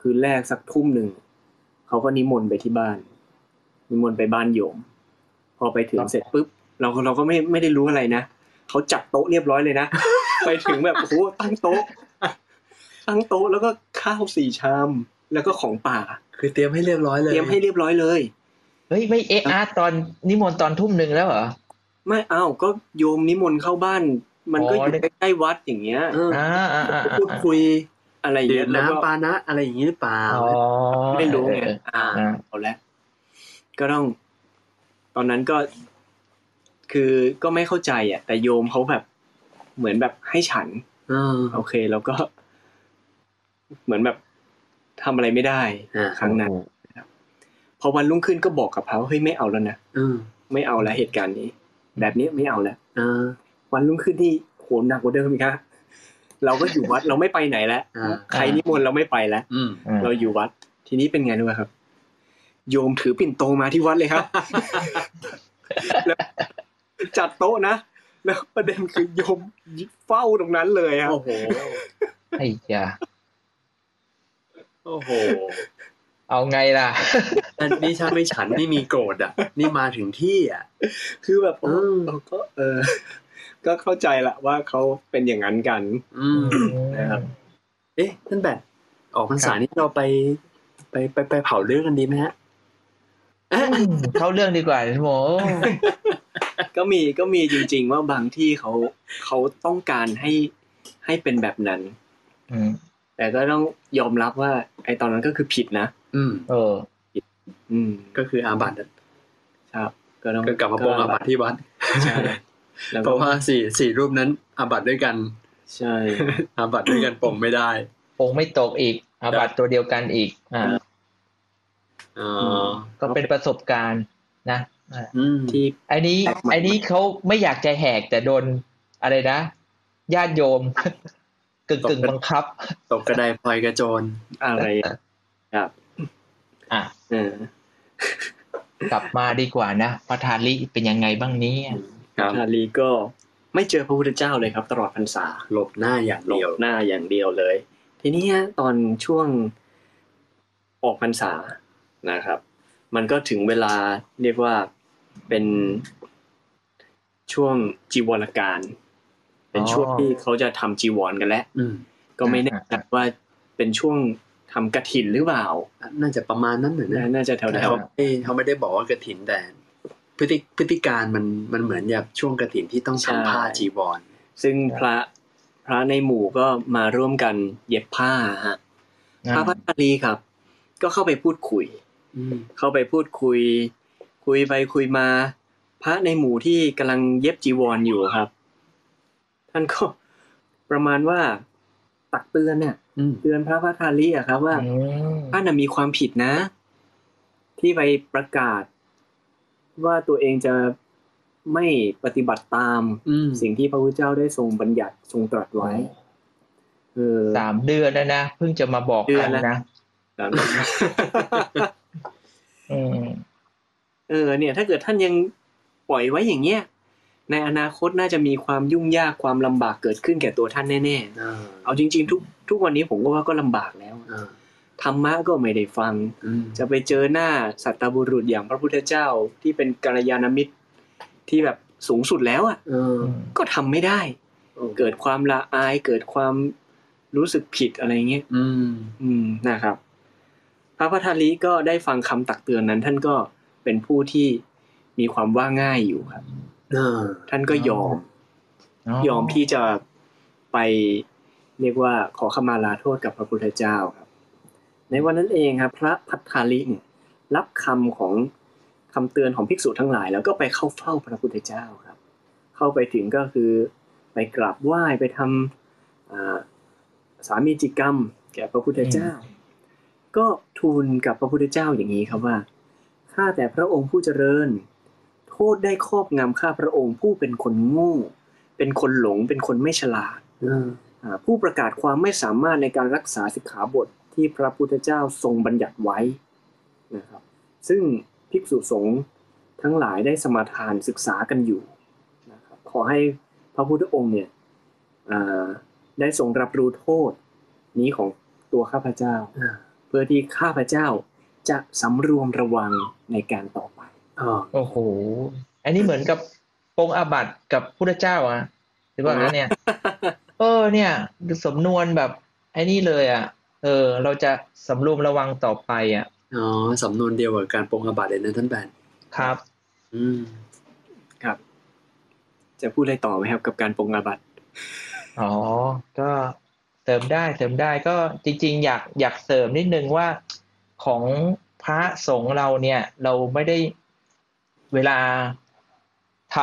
คืนแรกสักทุ่มหนึ่งเขาก็นิมนต์ไปที่บ้าน นิมนต์ไปบ้านโยม พอไปถึงเสร็จปุ๊บเราก็เราก็ไม่ไม่ได้รู้อะไรนะเขาจัดโต๊ะเรียบร้อยเลยนะไปถึงแบบโอ้โหตั้งโต๊ะตั้งโต๊ะแล้วก็ข้าวสี่ชามแล้วก็ของป่า คือเตรียมให้เรียบร้อยเลย เตรียมให้เรียบร้อยเลย เฮ้ยไม่เอะอาร์ตอนนิมนต์ตอนทุ่มหนึ่งแล้วเหรอ ไม่อ้าวก็โยมนิมนต์เข้าบ้าน มันก็อ๋ออยู่ใกล้ๆวัดอย่างเงี้ยเอออ่าอ่าอ่าพูดคุยอะไรอย่างดื่เงี้มยแล้วก็น้ำปานะอะไรอย่างนี้หรือเปล่าอ๋อไม่รู้ไงเอออ่าอ่าเอาละก็ต้อง ตอนนั้นก็ คือก็ไม่เข้าใจอะ แต่โยมเขาแบบเหมือนแบบให้ฉันเออโอเค แล้วก็ เหมือนแบบทำอะไรไม่ได้อ่าครั้งนั้น พอวันรุ่งขึ้นก็บอกกับเขาเฮ้ยไม่เอาแล้วนะเออไม่เอาแล้วเหตุการณ์นี้ แบบนี้ไม่เอาแล้วเออวันรุ่งขึ้นที่โหหนักกว่าเดิมอีกครับเราก็อยู่วัดเราไม่ไปไหนแล้วอ่าใครนิมนต์เราไม่ไปแล้วอืมอืมเราอยู่วัด ทีนี้เป็นไงรู้ไหมครับ โยมถือปิ่นโตมาที่วัดเลยครับแล้วจัดโต๊ะนะแล้วประเด็นคือโยมเฝ้าตรงนั้นเลยครับโอ้โหไอ้ยาโอ้โห เอาไงล่ะอันนี้ถ้าไม่ฉันนี่มีโกรธอะ นี่มาถึงที่อะ คือแบบเออือมเราก็ เออ ก็เข้าใจละว่าเขาเป็นอย่างนั้นกัน อืมนะครับ เอ๊ะท่านแบทออกพรรษานี้เราไป ไปไปไปเผาเรื่องกันดีไหมฮะอืมเข้าเรื่องดีกว่าท่านโมก็มีก็มีจริง ๆ ว่าบางที่เขาเขาต้องการให้ให้เป็นแบบนั้นอืมแต่ก็ต้องยอมรับว่า ไอ้ตอนนั้นก็คือผิดนะ อืม เออ อืม ก็คืออาบัติอะครับ ก็ต้องก็กลับมาปรงอาบัติที่วัดใช่แล้วเพก็ราะว่าสี่สี่รูปนั้นอาบัติด้วยกัน ใช่ อาบัติด้วยกันปรงไม่ได้ปงไม่ตกอีก อาบัตตัวเดียวกันอีก อ่าอ๋อก็เป็นประสบการณ์นะอ่าอืมที่ไอ้นี้แปลกใหม่ไอ้นี้เขาไม่อยากจะแหกแต่โดนอะไรนะญาติโยมกึ่งกึ่งบังคับ ตกกระไดพลอยกระโจนอะไรครับ อะเออกลับมาดีกว่านะพระทาลิเป็นยังไงบ้างเนี่ยครับชาลีก็ไม่เจอพระพุทธเจ้าเลยครับ ตลอดพรรษาหลบหน้าอย่างหลเดียวบหน้าอย่างเดียวเลย ทีนี้ฮะตอนช่วงออกพรรษานะครับ มันก็ถึงเวลาเรียกว่าเป็นช่วงจีวรการ เป็นช่วงอ๋อที่เขาจะทำจีวรกันแล้วอืมก็ไม่แน่ใจว่าเป็นช่วง ทำกระถินหรือเปล่า น่าจะประมาณนั้นหนึ่งน่านะน่าจะแถวแต่แถเขาวไม่ได้เขาไม่ได้บอกว่ากระถินแต่พฤติพฤติการมันมันเหมือนแบบช่วงกระถินที่ต้องทำผ้าจีวร ซึ่งพระพระในหมู่ก็มาร่วมกันเย็บผ้าฮะพระพัทลีครับ ก็เข้าไปพูดคุยอืมเข้าไปพูดคุย คุยไปคุยมา พระในหมู่ที่กำลังเย็บจีวรอยู่ครับ ท่านก็ประมาณว่าตักเตือนเนี่ยอืม เตือนพระพัทลีอะครับว่าอืมท่านน่ะมีความผิดนะ ที่ไปประกาศ ว่าตัวเองจะไม่ปฏิบัติตามอืมสิ่งที่พระพุทธเจ้าได้ทรงบัญญัติทรงตรัสไว้เออสามเดือนแล้วนะเพิ่งจะมาบอกเดืกัอนนแล้วนะอืมเออเนี่ย ถ้าเกิดท่านยังปล่อยไว้อย่างเงี้ย ในอนาคตน่าจะมีความยุ่งยากความลำบากเกิดขึ้นแก่ตัวท่านแน่อ่าๆเอาจริง ๆ ทุกทุกวันนี้ผมก็ว่าก็ลำบากแล้วอ่าธรรมะก็ไม่ได้ฟังอืมจะไปเจอหน้าสัตบุรุษอย่างพระพุทธเจ้าที่เป็นกัลยาณมิตรที่แบบสูงสุดแล้วอะเออก็ทำไม่ได้ เกิดความละอายเกิดความรู้สึกผิดอะไรเงี้ยอืม อืมนะครับ พระพัทลีก็ได้ฟังคำตักเตือนนั้น ท่านก็เป็นผู้ที่มีความว่าง่ายอยู่ครับเออ ท่านก็ยอม ยอมที่จะไปเรียกว่าขอขมาลาโทษกับพระพุทธเจ้าครับ ในวันนั้นเองครับ พระพัทธาลิเนี่ยรับคำของคำเตือนของภิกษุทั้งหลาย แล้วก็ไปเข้าเฝ้าพระพุทธเจ้าครับ เข้าไปถึงก็คือไปกราบไหว้ไปทำอ่าสามีจิกรรม แก่พระพุทธเจ้า ก็ทูลกับพระพุทธเจ้าอย่างนี้ครับว่าข้าแต่พระองค์ผู้เจริญ โทษได้ครอบงำข้าพระองค์ ผู้เป็นคนโง่ เป็นคนหลง เป็นคนไม่ฉลาดเอออ่าผู้ประกาศความไม่สามารถในการรักษาสิกขาบทที่พระพุทธเจ้าทรงบัญญัติไว้นะครับ ซึ่งภิกษุสงฆ์ทั้งหลายได้สมาทานศึกษากันอยู่นะครับขอให้พระพุทธองค์เนี่ยอ่าได้ทรงรับรู้โทษนี้ของตัวข้าพเจ้าอ่าเพื่อที่ข้าพเจ้าจะสำรวมระวังในการต่อไปอ๋อ โอ้โห อันนี้เหมือนกับปงอาบัติกับพุทธเจ้าอะหรือว่างั้นเนี่ย เออ เนี่ยสำนวนแบบไอ้นี่เลยอะ เออ เราจะสำรวมระวังต่อไปอะ อ๋อ สำนวนเดียวกับการปรงอาบัติเลยนะท่านแบนครับ อืม ครับ จะพูดอะไรต่อไหมครับ กับการปรงอาบัติอ๋อ ก็เสริมได้เสริมได้ก็จริง ๆ อยากอยากเสริมนิดนึงว่าของพระสงฆ์เราเนี่ย เราไม่ได้ เวลาท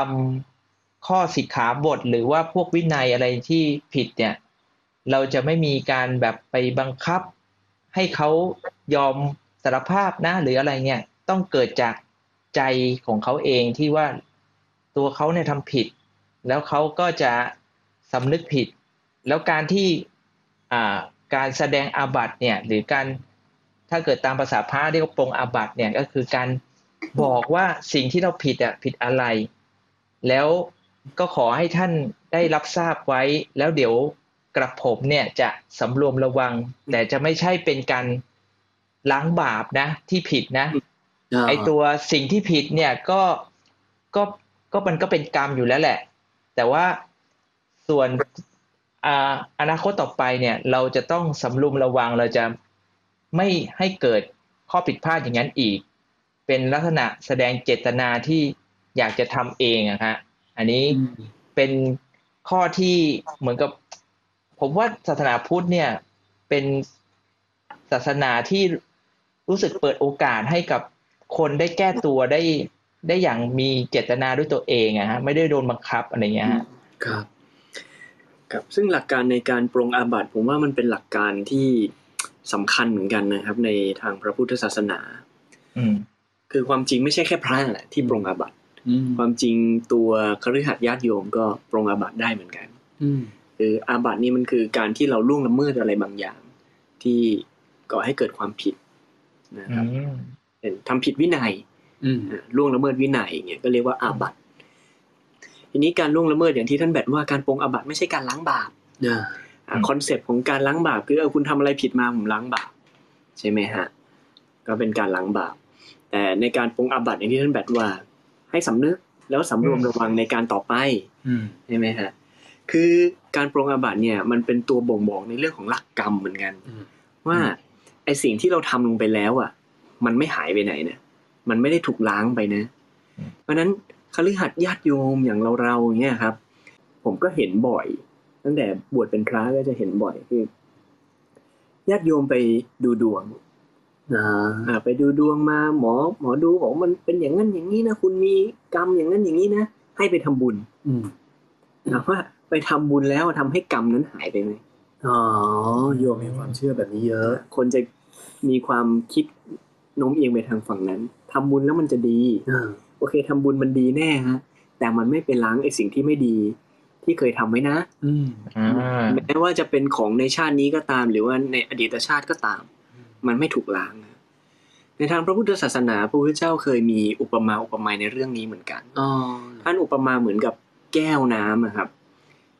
ำข้อสิกขาบทหรือว่าพวกวินัยอะไรที่ผิดเนี่ย เราจะไม่มีการแบบไปบังคับ ให้เขายอมสารภาพนะหรืออะไรเนี่ย ต้องเกิดจากใจของเขาเองที่ว่าตัวเขาเนี่ยทำผิด แล้วเขาก็จะสำนึกผิด แล้วการที่การแสดงอาบัติเนี่ยหรือการถ้าเกิดตามภาษาพระเรียกว่าปรงอาบัติเนี่ยก็คือการ บอกว่าสิ่งที่เราผิดอะผิดอะไร แล้วก็ขอให้ท่านได้รับทราบไว้ แล้วเดี๋ยวกระผมเนี่ยจะสำรวมระวัง แต่จะไม่ใช่เป็นการล้างบาปนะ ที่ผิดนะาไอตัวสิ่งที่ผิดเนี่ยก็ก็ก็มันก็เป็นกรรมอยู่แล้วแหละ แต่ว่าส่วนอ่าอนาคตต่อไปเนี่ย เราจะต้องสำรวมระวังเราจะไม่ให้เกิดข้อผิดพลาดอย่างนั้นอีก เป็นลักษณะแสดงเจตนาที่อยากจะทำเองอะฮะอันนี้อืมเป็นข้อที่เหมือนกับ ผมว่าศาสนาพุทธเนี่ย เป็นศาสนาที่รู้สึกเปิดโอกาสให้กับคนได้แก้ตัวได้ได้อย่างมีเจตนาด้วยตัวเองอะฮะไม่ได้โดนบังคับอะไรเงี้ยฮะครับครับซึ่งหลักการในการปรงอาบัติผมว่ามันเป็นหลักการที่สำคัญเหมือนกันนะครับ ในทางพระพุทธศาสนาอืม คือความจริงไม่ใช่แค่พระแหละที่ปรงอาบัติอืมความจริงตัวคฤหัสถ์ญาติโยมก็ปรงอาบัติได้เหมือนกันอืมคืออาบัตินี่มันคือการที่เราล่วงละเมิดอะไรบางอย่าง ที่ก่อให้เกิดความผิดนะครับอืมเช่นทำผิดวินัยอืมอะล่วงละเมิดวินัยอย่างเงี้ยก็เรียกว่าอาบัติทีนี้การล่วงละเมิดอย่างที่ท่านแบดว่าการปลงอาบัติไม่ใช่การล้างบาปอ่า concept ของการล้างบาปคือเออคุณทำอะไรผิดมาผมล้างบาปใช่ไหมฮะ ก็เป็นการล้างบาป แต่ในการปลงอาบัติอย่างที่ท่านแบดว่า ให้สำนึกแล้วสำรวมระวังในการต่อไปอืมใช่ไหมฮะคือการปลงอาบัติเนี่ย มันเป็นตัวบ่งบอกในเรื่องของหลักกรรมเหมือนกันอืมว่าไอสิ่งที่เราทำลงไปแล้วอะ มันไม่หายไปไหนนะมันไม่ได้ถูกล้างไปนะ เพราะฉะนั้นคฤหัสถ์ญาติโยมอย่างเราเราๆเนี่ยครับ ผมก็เห็นบ่อย ตั้งแต่บวชเป็นพระก็จะเห็นบ่อยคือญาติโยมไปดูดวง อ่าอ่าไปดูดวงมาหมอหมอดูบอกว่ามันเป็นอย่างนั้นอย่างนี้นะคุณมีกรรมอย่างนั้นอย่างนี้นะให้ไปทำบุญ อืมถามว่าไปทำบุญแล้วทำให้กรรมนั้นหายไปไหมอ๋อโยมมีความเชื่อแบบนี้เยอะ คนจะมีความคิดโน้มเอียงไปทางฝั่งนั้นทำบุญแล้วมันจะดีอ่าโอเคทำบุญมันดีแน่ฮะ แต่มันไม่ไปล้างไอ้สิ่งที่ไม่ดี ที่เคยทำไว้นะ อืมอ่าแม้ว่าจะเป็นของในชาตินี้ก็ตาม หรือว่าในอดีตชาติก็ตาม มันไม่ถูกล้างนะในทางพระพุทธศาสนาพระพุทธเจ้าเคยมีอุปมาอุปไมยในเรื่องนี้เหมือนกันอ๋อท่านอุปมาเหมือนกับแก้วน้ำอะครับ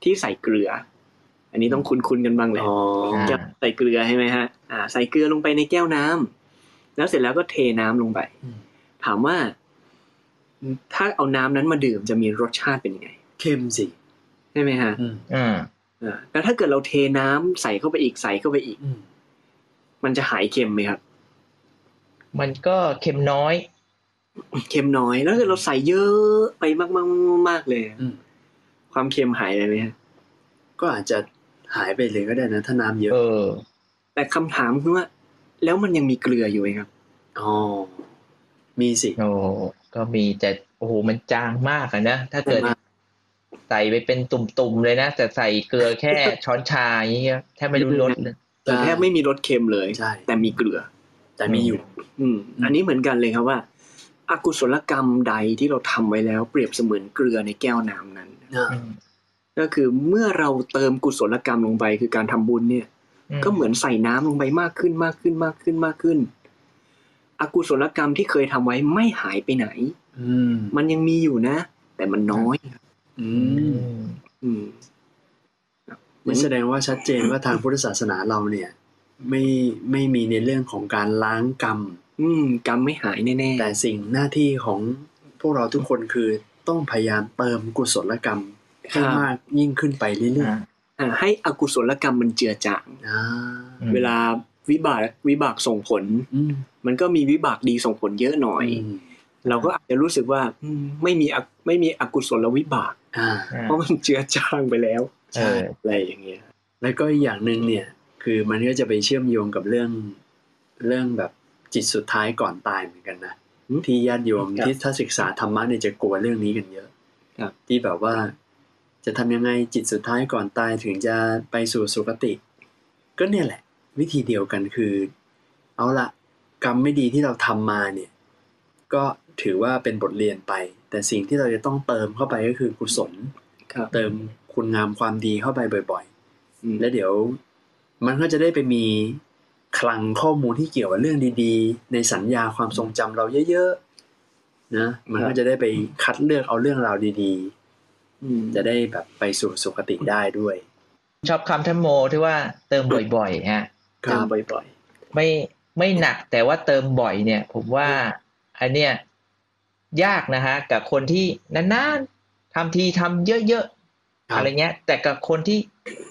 ที่ใส่เกลือ อันนี้ต้องคุ้นๆกันบ้างแหละอ๋อแก้วใส่เกลือใช่ไหมฮะอ่า ใส่เกลือลงไปในแก้วน้ำแล้วเสร็จแล้วก็เทน้ำลงไป ถามว่า ถ้าเอาน้ำนั้นมาดื่มจะมีรสชาติเป็นยังไงเข้มสิใช่ไหมฮะอืมอ่าอ่าแล้วถ้าเกิดเราเทน้ำใส่เข้าไปอีกใส่เข้าไปอีกอื มมันจะหายเค็มไหมครับ มันก็เค็มน้อย เค็มน้อย แล้วถ้าเกิดเราใส่เยอะไปมากๆมากๆเลยอืมความเค็มหายไปไหมฮะก็อาจจะหายไปเลยก็ได้นะถ้าน้ำเยอะเออแต่คำถามคือว่า แล้วมันยังมีเกลืออยู่ไหมครับอ๋อมีสิโอ้ก็มีแต่โอ้โหมันจางมากอะนะถ้าเกิดจางมากใส่ไปเป็นตุ่มๆเลยนะแต่ใส่เกลือแค่ช้อนชาอย่างเงี้ยแทบไม่รู้รสเลย แต่แทบไม่มีรสเค็มเลยใช่แต่มีเกลือ แต่มีอยู่ อืม อันนี้เหมือนกันเลยครับว่าอากุศลกรรมใดที่เราทำไว้แล้ว เปรียบเสมือนเกลือในแก้วน้ำนั้นอ่าอืมก็คือเมื่อเราเติมกุศลกรรมลงไปคือการทำบุญเนี่ย ก็เหมือนใส่น้ำลงไปมากขึ้นมากขึ้นมากขึ้นมากขึ้น อกุศลกรรมที่เคยทำไว้ไม่หายไปไหน อืมมันยังมีอยู่นะ แต่มันน้อยอือืมมอืม นี่แสดงว่าชัดเจนว่าทางพุทธศาสนาเราเนี่ย ไม่ไม่มีในเรื่องของการล้างกรรม อืมกรรมไม่หายแน่แต่สิ่งหน้าที่ของพวกเราทุกคนคือต้องพยายามเติมกุศลกรรมให้มากยิ่งขึ้นไปเรื่อยอ่าๆอ่าให้อกุศลกรรมมันเจือจางๆอ่าอืมเวลาวิบากวิบากส่งผลอืมมันก็มีวิบากดีส่งผลเยอะหน่อยอืมเราก็อาจจะรู้สึกว่าอืมไม่มีอกุไม่มีอกุศลวิบากอ่าอ่าเพราะมันเจือจางไปแล้วเอออะไรอย่างเงี้ยแล้วก็อีกอย่างหนึ่งเนี่ย คือมันก็จะไปเชื่อมโยงกับเรื่องเรื่องแบบจิตสุดท้ายก่อนตายเหมือนกันนะอืมที่ญาติโยมครับที่ถ้าศึกษาธรรมะเนี่ยจะกลัวเรื่องนี้กันเยอะครับที่แบบว่าจะทำยังไงจิตสุดท้ายก่อนตายถึงจะไปสู่สุคติ ก็เนี่ยแหละ วิธีเดียวกันคือ เอาละกรรมไม่ดีที่เราทำมาเนี่ย ก็ถือว่าเป็นบทเรียนไป แต่สิ่งที่เราจะต้องเติมเข้าไปก็คือกุศลครับเติม คุณงามความดีเข้าไปบ่อยอืมๆแล้วเดี๋ยวมันก็จะได้ไปมีคลังข้อมูลที่เกี่ยวกับเรื่องดีๆ ในสัญญาความทรงจำเราเยอะๆนะมันก็จะได้ไปคัดเลือกเอาเรื่องราวดีอืมๆจะได้แบบไปสู่สุคติได้ด้วย ชอบคำท่านโมที่ว่าเติมบ่อยๆฮะเจอบ่อยไม่ไม่หนักแต่ว่าเติมบ่อยเนี่ย ผมว่าอันเนี้ยยากนะฮะกับคนที่นานๆทำทีทำเยอะครับๆ อะไรเงี้ย แต่กับคนที่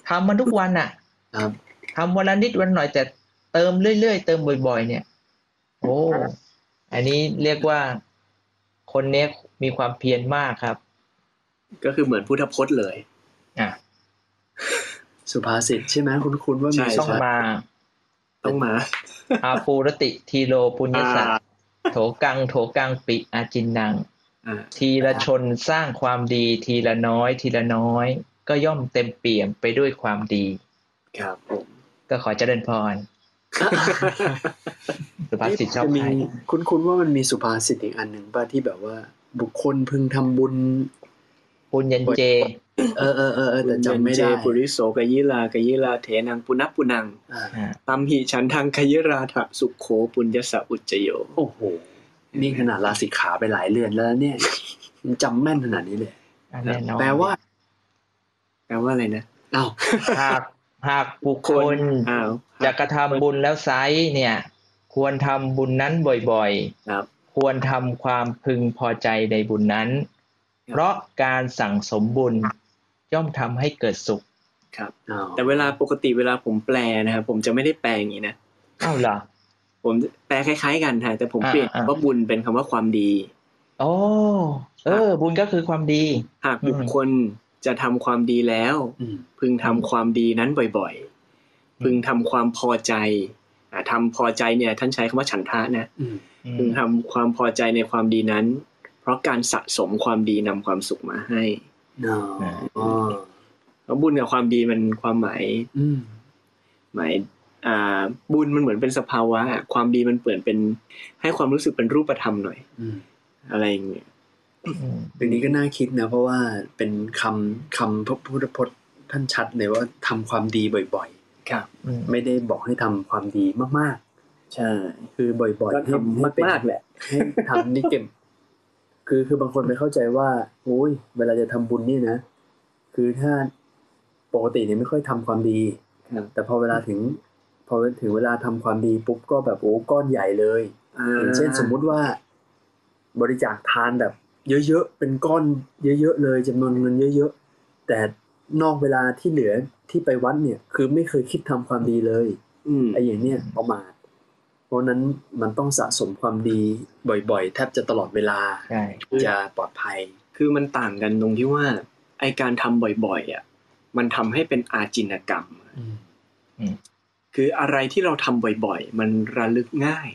ทำมันทุกวันอะครับทำวันละนิดวันหน่อยแต่เติมเรื่อยๆเติมบ่อยๆ เนี่ย โอ้อันนี้เรียกว่าคนเนี้ยมีความเพียรมากครับๆก็คือเหมือนพุทธพจน์เลย อะ สุภาษิตใช่ไหมคุณคุณว่ามีใช่ต้องมา ต้องมา อาปูรติทีโลปุญญสัตอ่าว์โถกัง โถกังปิอาจินนังอ่า ทีละชนสร้างความดีทีละน้อย ทีละน้อย ก็ย่อมเต็มเปี่ยมไปด้วยความดี ครับผมก็ขอเจริญพรสุภาษิตชอบจะมีใครคุณคุณว่ามันมีสุภาษิตอีกอันหนึ่งป่ะที่แบบว่า บุคคลพึงทำบุญปุญญเจเออเออเออเออแต่จำไม่ได้เจปุริโสกยิลากยิลาเทนังปุนับปุนังอ่าอ่าตัมหิฉันทังคยิราถะสุขโขปุญญสะอุจจโยโอ้โห นี่ขนาดลาสิกขาไปหลายเรือนแล้วเนี่ยยังจำแม่นขนาดนี้เลยอ่าแน่นอนแปลว่า แปลว่าอะไรนะเอ้าหากหากบุคคลอ้าวจะกระทำบุญแล้วไซร้เนี่ย ควรทำบุญนั้นบ่อยครับๆควรทำความพึงพอใจในบุญนั้น เพราะการสั่งสมบุญย่อมทำให้เกิดสุขครับอ้าวแต่เวลาปกติเวลาผมแปลนะครับผมจะไม่ได้แปลอย่างนี้นะเอ้าเหรอ ผมแปลคล้ายๆกันฮะแต่ผมเปลี่ยนอ่าอ่าว่าบุญเป็นคำว่าความดีโอ้เออ บุญก็คือความดี หากบุคคลจะทำความดีแล้วอืมพึงทำความดีนั้นบ่อยๆ พึงทำความพอใจอ่าทำพอใจเนี่ย ท่านใช้คำว่าฉันทะนะอืมพึงทำความพอใจในความดีนั้น เพราะการสะสมความดีนำความสุขมาให้อ๋ออ๋อเพราะบุญกับความดีมันความหมายอืมหมายอ่า บุญมันเหมือนเป็นสภาวะความดีมันเปลี่ยนเป็นให้ความรู้สึกเป็นรูปธรรมหน่อยอืมอะไรอย่างเงี้ยอืมเรื่องนี้ก็น่าคิดนะ เพราะว่าเป็นคำคำพระพุทธพจน์ท่านชัดเลยว่าทำความดีบ่อยครับอืมๆไม่ได้บอกให้ทำความดีมากใช่ๆคือบ่อยก็ๆให้ทำให้เป็นมากๆแหละให้ทำนี่เก็บคือคือบางคนไปเข้าใจว่าโอ้ยเวลาจะทำบุญเนี่ยนะ คือถ้าปกติเนี่ยไม่ค่อยทำความดีครับแต่พอเวลาถึง พอถึงเวลาทำความดีปุ๊บก็แบบโอ้ก้อนใหญ่เลยอย่างเช่นสมมุติว่า บริจาคทานแบบ เยอะๆเป็นก้อนเยอะๆเลยจำนวนเงินเยอะๆแต่นอกเวลาที่เหลือที่ไปวัดเนี่ย คือไม่เคยคิดทำความดีเลยอืมไอ้อย่างเนี้ยประมาทเพราะฉะนั้นมันต้องสะสมความดีบ่อยๆ แทบจะตลอดเวลาใช่จะปลอดภัย คือมันต่างกันตรงที่ว่า ไอการทำบ่อยๆอะมันทำให้เป็นอาจินกรรม คืออะไรที่เราทำบ่อยๆ มันระลึกง่าย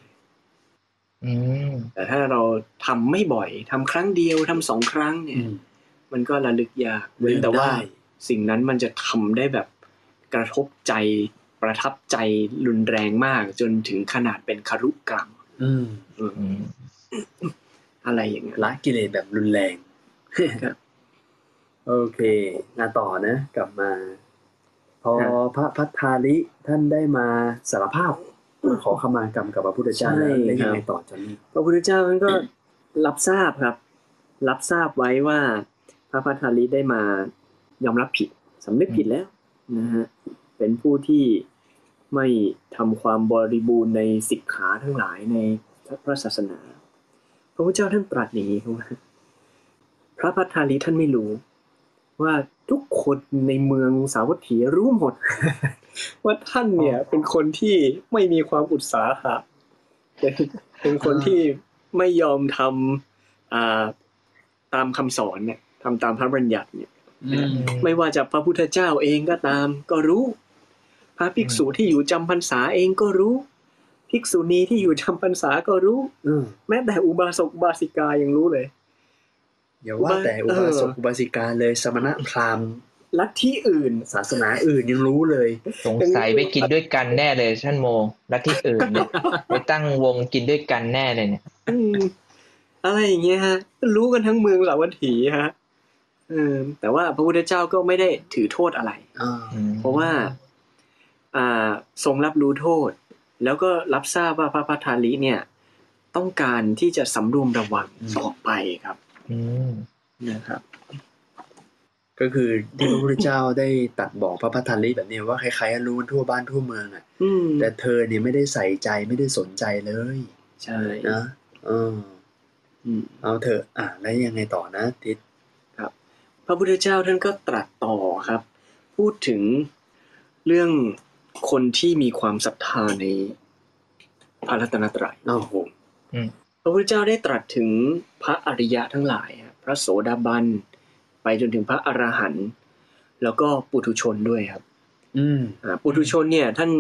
อืมแต่ถ้าเราทำไม่บ่อยทำครั้งเดียวทำสองครั้งเนี่ย มันก็ระลึกยากลืมแต่ว่าได้สิ่งนั้นมันจะทำได้แบบกระทบใจประทับใจรุนแรงมาก จนถึงขนาดเป็นคารุกรรมอืมอืมอืมอะไรอย่างเงี้ยละกิเลสแบบรุนแรงครับโอเคมาต่อนะ กลับมา พอครับพระพัทธาลิท่านได้มาสารภาพมาขอขมากรรมกับพระพุทธเจ้าแล้วแล้วยังไงต่อจอนนี่พระพุทธเจ้าท่านก็รับทราบครับ รับทราบไว้ว่า พระพัทธาลิได้มายอมรับผิดสำนึกผิดแล้วนะฮะเป็นผู้ที่ไม่ทำความบริบูรณ์ในสิกขาทั้งหลายในพระศาสนา พระพุทธเจ้าท่านตรัสอย่างนี้ครับว่าพระพัทธาลิท่านไม่รู้ ว่าทุกคนในเมืองสาวัตถีรู้หมด ว่าท่านเนี่ย เป็นคนที่ไม่มีความอุตสาหะเป็นเป็นคนที่ไม่ยอมทำอ่าตามคำสอนเนี่ยทำตามพระบัญญัติเนี่ยไม่ว่าจะพระพุทธเจ้าเองก็ตาม ก็รู้ พระภิกษุที่อยู่จำพรรษาเองก็รู้ ภิกษุณีที่อยู่จำพรรษาก็รู้อืมแม้แต่อุบาสกอุบาสิกายังรู้เลย อย่าว่าแต่เออุอบาสกอุบาสิกาเลยสมณะพราหมณ์ลัทธิอื่น ศาสนาอื่นยังรู้เลย สงสัยไปกินด้วยกันแน่เลยท่านโมและที่อื่นเนี่ยไปตั้งวงกินด้วยกันแน่เลยเนี่ยอืมอะไรอย่างเงี้ยฮะ รู้กันทั้งเมืองสาวัตถีฮะเออแต่ว่าพระพุทธเจ้าก็ไม่ได้ถือโทษอะไรอ่าอืมเพราะว่า อ่าทรงรับรู้โทษ แล้วก็รับทราบว่าพระพัทธาลิเนี่ย ต้องการที่จะสำรวมระวังต่อไปครับอืม นะครับ ก็คือที่พระพุทธเจ้าได้ตรัดบอกพระพัทธาลิแบบเนี้ยว่าใครๆรู้กันทั่วบ้านทั่วเมืองอะอืมแต่เธอเนี่ยไม่ได้ใส่ใจไม่ได้สนใจเลย ใช่นะเอออืมเอาเถอะอะแล้วยังไงต่อนะทิศพระพุทธเจ้าท่านก็ตรัสต่อครับ พูดถึงเรื่องคนที่มีความศรัทธาในพระรัตนตรัยอ้าวโหพ ระพุทธเจ้าได้ตรัสถึงพระอริยะทั้งหลายครับพระโสดาบัน ไปจนถึงพระอรหันต์แล้วก็ปุถุชนด้วยครับ อืมอ่าปุถุชนเนี่ยท่าน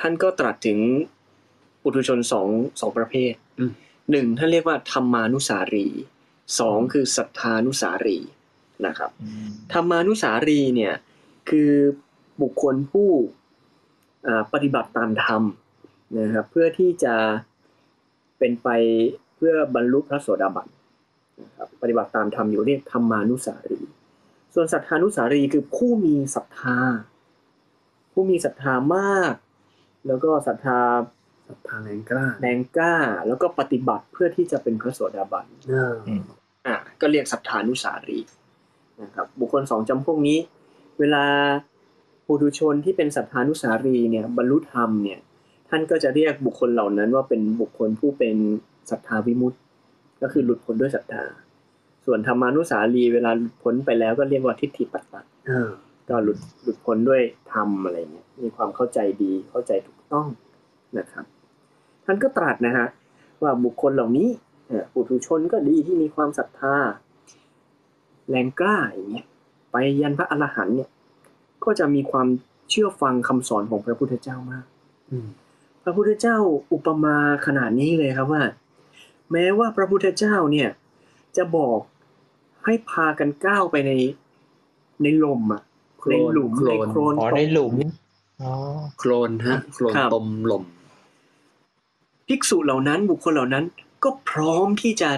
ท่านก็ตรัสถึงปุถุชนสองสองประเภทอืมหนึ่งท่านเรียกว่าธรรมานุสารีสองคือศรัทธานุสารีนะครับอืมธรรมานุสารีเนี่ยคือบุคคลผู้อ่าปฏิบัติตามธรรมนะครับเพื่อที่จะ เป็นไปเพื่อบรรลุพระโสดาบันนะครับปฏิบัติตามธรรมอยู่เรียกธรรมานุสารี ส่วนศรัทธานุสารีคือผู้มีศรัทธา ผู้มีศรัทธามาก แล้วก็ศรัทธาศรัทธาแรงกล้าแรงกล้า แล้วก็ปฏิบัติเพื่อที่จะเป็นพระโสดาบันอ่าอะก็เรียกศรัทธานุสารีนะครับบุคคลสองจำพวกนี้ เวลาปุถุชนที่เป็นศรัทธานุสารีเนี่ยบรรลุธรรมเนี่ย ท่านก็จะเรียกบุคคลเหล่านั้นว่าเป็นบุคคลผู้เป็นศรัทธาวิมุตติ ก็คือหลุดพ้นด้วยศรัทธา ส่วนธรรมานุสารีเวลาหลุดพ้นไปแล้วก็เรียกว่าทิฏฐิปัตตะอ่าก็หลุดหลุดพ้นด้วยธรรมอะไรเงี้ยมีความเข้าใจดีเข้าใจถูกต้องนะครับ ท่านก็ตรัสนะฮะว่าบุคคลเหล่านี้เอ่อปุถุชนก็ดีที่มีความศรัทธา แรงกล้าอย่างเงี้ยไปยันพระอรหันต์เนี่ย ก็จะมีความเชื่อฟังคำสอนของพระพุทธเจ้ามาก อืมพ ระพุทธเจ้าอุปมาขนาดนี้เลยครับว่า แม้ว่าพระพุทธเจ้าเนี่ยจะบอกให้พากันก้าวไปในในลมอะโคลในนหลุมโคลในนโคลนอ๋อตกในหลุมอ๋อโคลนฮะโคลนครับตมหล่มภิกษุเหล่านั้นบุคคลเหล่านั้นก็พร้อมที่จะ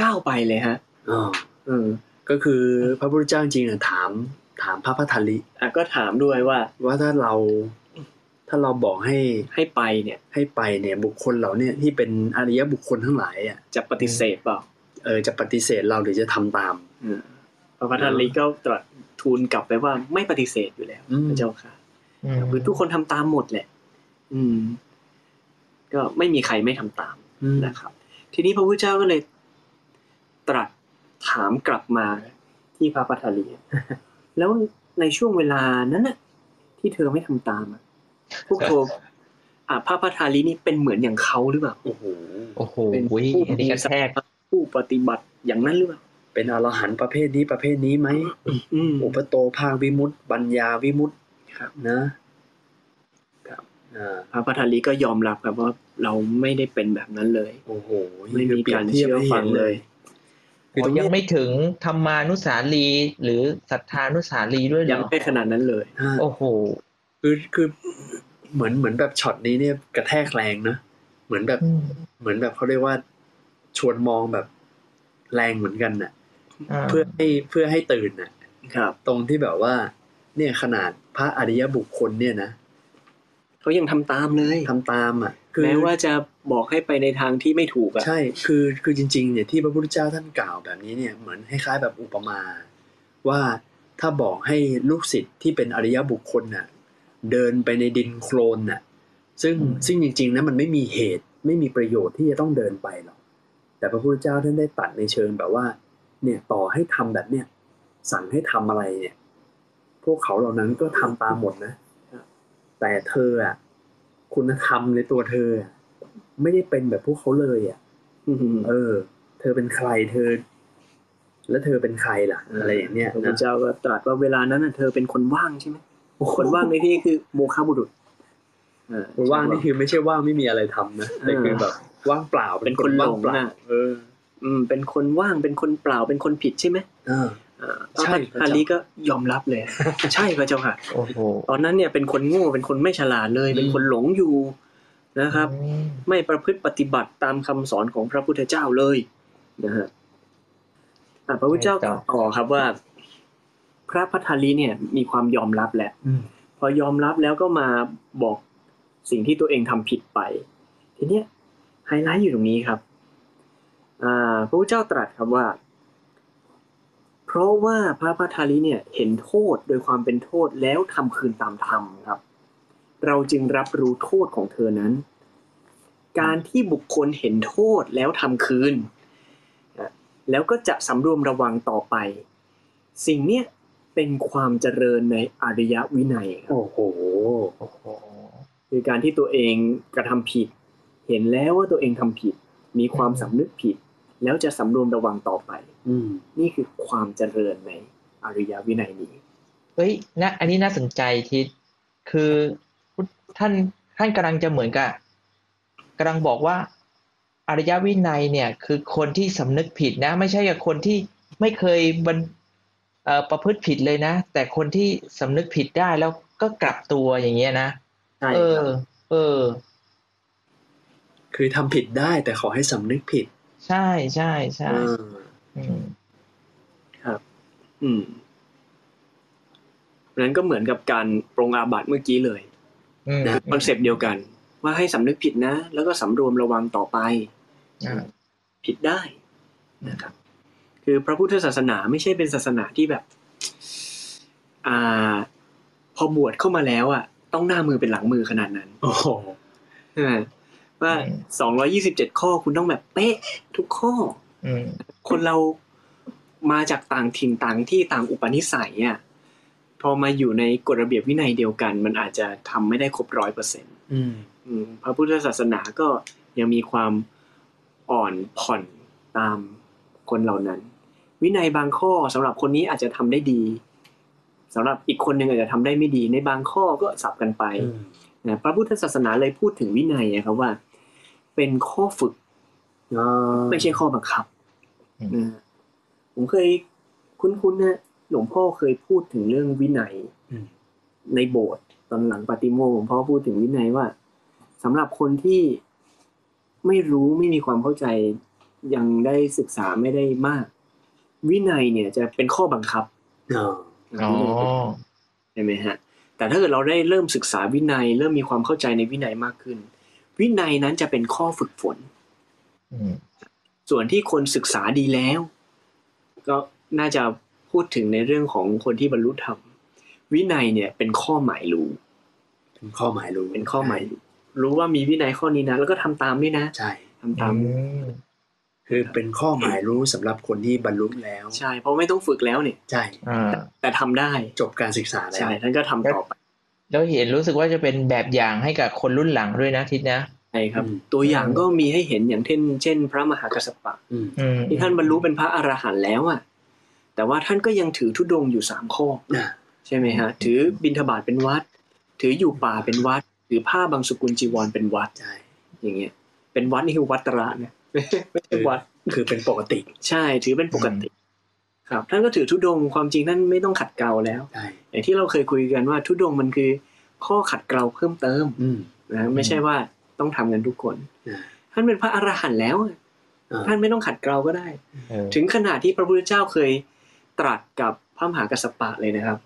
ก้าวไปเลยฮะอ๋อเออ ก็คือพระพุทธเจ้าจริงๆน่ะถาม ถามพระพัทธลิอะก็ถามด้วยว่า ว่าถ้าเรา ถ้าเราบอกให้ให้ไปเนี่ย ให้ไปเนี่ยบุคคลเหล่าเนี่ยที่เป็นอริยบุคคลทั้งหลายอะจะปฏิเสธเปล่าเออจะปฏิเสธเราหรือจะทำตามอืมพระพัทธลีก็ตรัสทูลกลับไปว่าไม่ปฏิเสธอยู่แล้วอืมพระเจ้าค่ะอืมคือทุกคนทำตามหมดแหละ อืม ก็ไม่มีใครไม่ทำตามอืมนะครับ ทีนี้พระพุทธเจ้าก็เลย ตรัสถามกลับมาที่พระพัทธลีแล้วในช่วงเวลานั้นน่ะ ที่เธอไม่ทำตามอะ พวกเธออะพระพัทธาลีนี่เป็นเหมือนอย่างเขาหรือเปล่าโอ้โหโอ้โหเป็นผู้อันนี้กระแทกผู้ปฏิบัติอย่างนั้นหรือเปล่าเป็นอรหันต์ประเภทนี้ประเภทนี้ไหมอืมอุปโตภาควิมุตติปัญญาวิมุตติครับนะครับอ่าพระพัทธาลีก็ยอมรับครับว่าเราไม่ได้เป็นแบบนั้นเลย โอ้โหไม่มีการเชื่อฟังเลยคือตรงยัเนี้งยไม่ถึงธรรมานุสาลีหรือศรัทธานุสาลีด้วยเหรยังอไม่ขนาดนั้นเลยอ่าโอ้โห คือคือเหมือนเหมือนแบบช็อตนี้เนี่ยกระแทกแรงนะเหมือนแบบอืมเหมือนแบบเขาเรียกว่าชวนมองแบบแรงเหมือนกันน่ะาเพื่อให้เพื่อให้ตื่นน่ะ ครับ ตรงที่แบบว่า เนี่ยขนาดพระอริยบุคคลเนี่ยนะเขายังทำตามเลยทำตามอะคือแม้ว่าจะบอกให้ไปในทางที่ไม่ถูกอะใช่ คือคือจริง ๆ เนี่ยที่พระพุทธเจ้าท่านกล่าวแบบนี้เนี่ยเหมือนคล้ายๆแบบอุปมา ว่าถ้าบอกให้ลูกศิษย์ที่เป็นอริยบุคคลน่ะ เดินไปในดินโคลนน่ะ ซึ่งอืมซึ่งจริงๆนะมันไม่มีเหตุไม่มีประโยชน์ที่จะต้องเดินไปหรอกแต่พระพุทธเจ้าท่านได้ตัดในเชิงแบบว่า เนี่ยต่อให้ทำแบบเนี้ยสั่งให้ทำอะไรเนี่ย พวกเขาเหล่านั้นก็ทำตามหมดนะ แต่เธออะคุณธรรมในตัวเธออะไม่ได้เป็นแบบพวกเขาเลยอะอืมเออ เธอเป็นใครเธอ แล้วเธอเป็นใครล่ะ อะไรอย่างเนี้ยพระพุทธนะเจ้าก็ตรัสว่าเวลานั้นน่ะเธอเป็นคนว่างใช่ไหม คนว่างในที่นี้คือโมฆะบุรุษเออว่างนี่คือไม่ใช่ว่างไม่มีอะไรทำนะแต่คือแบบว่างเปล่าเป็นคนหลงว่างเปล่าน่ะเออ อืม เป็นคนว่างเป็นคนเปล่าเป็นคนผิดใช่ไหมเอออ่าใช่พระพัทธาลีก็ยอมรับเลย ใช่พระเจ้าค่ะโอ้โหตอนนั้นเนี่ยเป็นคนโง่เป็นคนไม่ฉลาดเลย เป็นคนหลงอยู่นะครับอืมไม่ประพฤติปฏิบัติตามคำสอนของพระพุทธเจ้าเลยนะฮะอะพระพุทธเจ้าตรัสต่อครับว่า พระพัทธาลีเนี่ยมีความยอมรับแหละอืมพอยอมรับแล้วก็มาบอกสิ่งที่ตัวเองทำผิดไป ทีเนี้ยไฮไลท์อยู่ตรงนี้ครับอ่าพระพุทธเจ้าตรัสครับว่า เพราะว่าพระพัทธาลีเนี่ยเห็นโทษโดยความเป็นโทษแล้วทำคืนตามธรรมครับ เราจึงรับรู้โทษของเธอนั้น การที่บุคคลเห็นโทษแล้วทำคืนนะแล้วก็จะสำรวมระวังต่อไป สิ่งเนี้ย เป็นความเจริญในอริยวินัยครับโอ้โหโอ้โหคือการที่ตัวเองกระทำผิด เห็นแล้วว่าตัวเองทำผิด มีความสำนึกผิด แล้วจะสำรวมระวังต่อไป อืมนี่คือความเจริญในอริยวินัยนี้เฮ้ยนะอันนี้น่าสนใจทิศคือท่านท่านกำลังจะเหมือนกับกำลังบอกว่าอริยวินัยเนี่ย คือคนที่สำนึกผิดนะ ไม่ใช่กับคนที่ไม่เคยบันเอ่อ ประพฤติผิดเลยนะ แต่คนที่สำนึกผิดได้แล้วก็กลับตัวอย่างเงี้ยนะใช่เอคอรับเออ คือทำผิดได้แต่ขอให้สำนึกผิด ใช่ใช่ใช่เอออืมครับ อืมนั้นก็เหมือนกับการปรงอาบัติเมื่อกี้เลยอืมคอนเซปต์เดียวกัน ว่าให้สำนึกผิดนะ แล้วก็สำรวมระวังต่อไปอ่าผิดได้นะครับ คือพระพุทธศาสนาไม่ใช่เป็นศาสนาที่แบบ อ่า พอบวชเข้ามาแล้วอะ ต้องหน้ามือเป็นหลังมือขนาดนั้น โอ้โหใช่ไหมว่าสองร้อยี่สิบเจ็ดข้อคุณต้องแบบเป๊ะ ทุกข้ออืมคนเรามาจากต่างถิ่นต่างที่ต่างอุปนิสัยอะพอมาอยู่ในกฎระเบียบวินัยเดียวกัน มันอาจจะทำไม่ได้ครบร้อยเปอร์เซ็นต์อืมพระพุทธศาสนาก็ยังมีความอ่อนผ่อนตามคนเหล่านั้น วินัยบางข้อสำหรับคนนี้อาจจะทำได้ดีสำหรับอีกคนหนึ่งอาจจะทำได้ไม่ดี ในบางข้อก็สับกันไปอืมนะพระพุทธศาสนาเลยพูดถึงวินัยนะครับว่า เป็นข้อฝึกอ่าไม่ใช่ข้อบังคับอืมนะผมเคยคุ้นๆนะหลวงพ่อเคยพูดถึงเรื่องวินัยอืมในโบสถ์ตอนหลังปาติโมกข์หลวงพ่อพูดถึงวินัยว่าสำหรับคนที่ไม่รู้ไม่มีความเข้าใจยังได้ศึกษาไม่ได้มาก วินัยเนี่ยจะเป็นข้อบังคับอ่าอ๋อใช่ไหมฮะ แต่ถ้าเกิดเราได้เริ่มศึกษาวินัย เริ่มมีความเข้าใจในวินัยมากขึ้น วินัยนั้นจะเป็นข้อฝึกฝนอืมส่วนที่คนศึกษาดีแล้ว ก็น่าจะพูดถึงในเรื่องของคนที่บรรลุธรรมวินัยเนี่ยเป็นข้อหมายรู้เป็นข้อหมายรู้เป็นข้อหมายรู้รู้ว่ามีวินัยข้อนี้นะแล้วก็ทำตามด้วยนะ ใช่ทำตามอืม คือเป็นข้อหมายรู้สำหรับคนที่บรรลุแล้ว ใช่ เพราะไม่ต้องฝึกแล้วเนี่ยใช่อ่าแต่ทำได้จบการศึกษาแล้วใช่ท่านก็ทำต่อไปแล้วเห็นรู้สึกว่าจะเป็นแบบอย่างให้กับคนรุ่นหลังด้วยนะทิศนะใช่ครับอืมตัวอย่างก็มีให้เห็นอย่างเช่น เช่น พระมหากัสสปะอืมอืมที่ท่านบรรลุเป็นพระอรหันต์แล้วอะ แต่ว่าท่านก็ยังถือธุดงค์อยู่สามข้ออ่าใช่ไหมฮะ ถือบิณฑบาตเป็นวัด ถืออยู่ป่าเป็นวัด ถือผ้าบางสกุลจีวรเป็นวัดใช่อย่างเงี้ย เป็นวัดนี่คือวัดตระนะ ไม่ใช่วัดคือเป็นปกติ ใช่ถือเป็นปกติ ครับ ท่านก็ถือธุดงค์ความจริงท่านไม่ต้องขัดเกลาแล้วใช่อย่างที่เราเคยคุยกันว่าธุดงค์มันคือ ข้อขัดเกลาเพิ่มเติมอืมนะไม่ใช่ว่าต้องทำกันทุกคนอ่าท่านเป็นพระอรหันต์แล้วอะอ่าท่านไม่ต้องขัดเกลาก็ได้เออถึงขนาดที่พระพุทธเจ้าเคยตรัสกับพระมหากัสสปะเลยนะครับ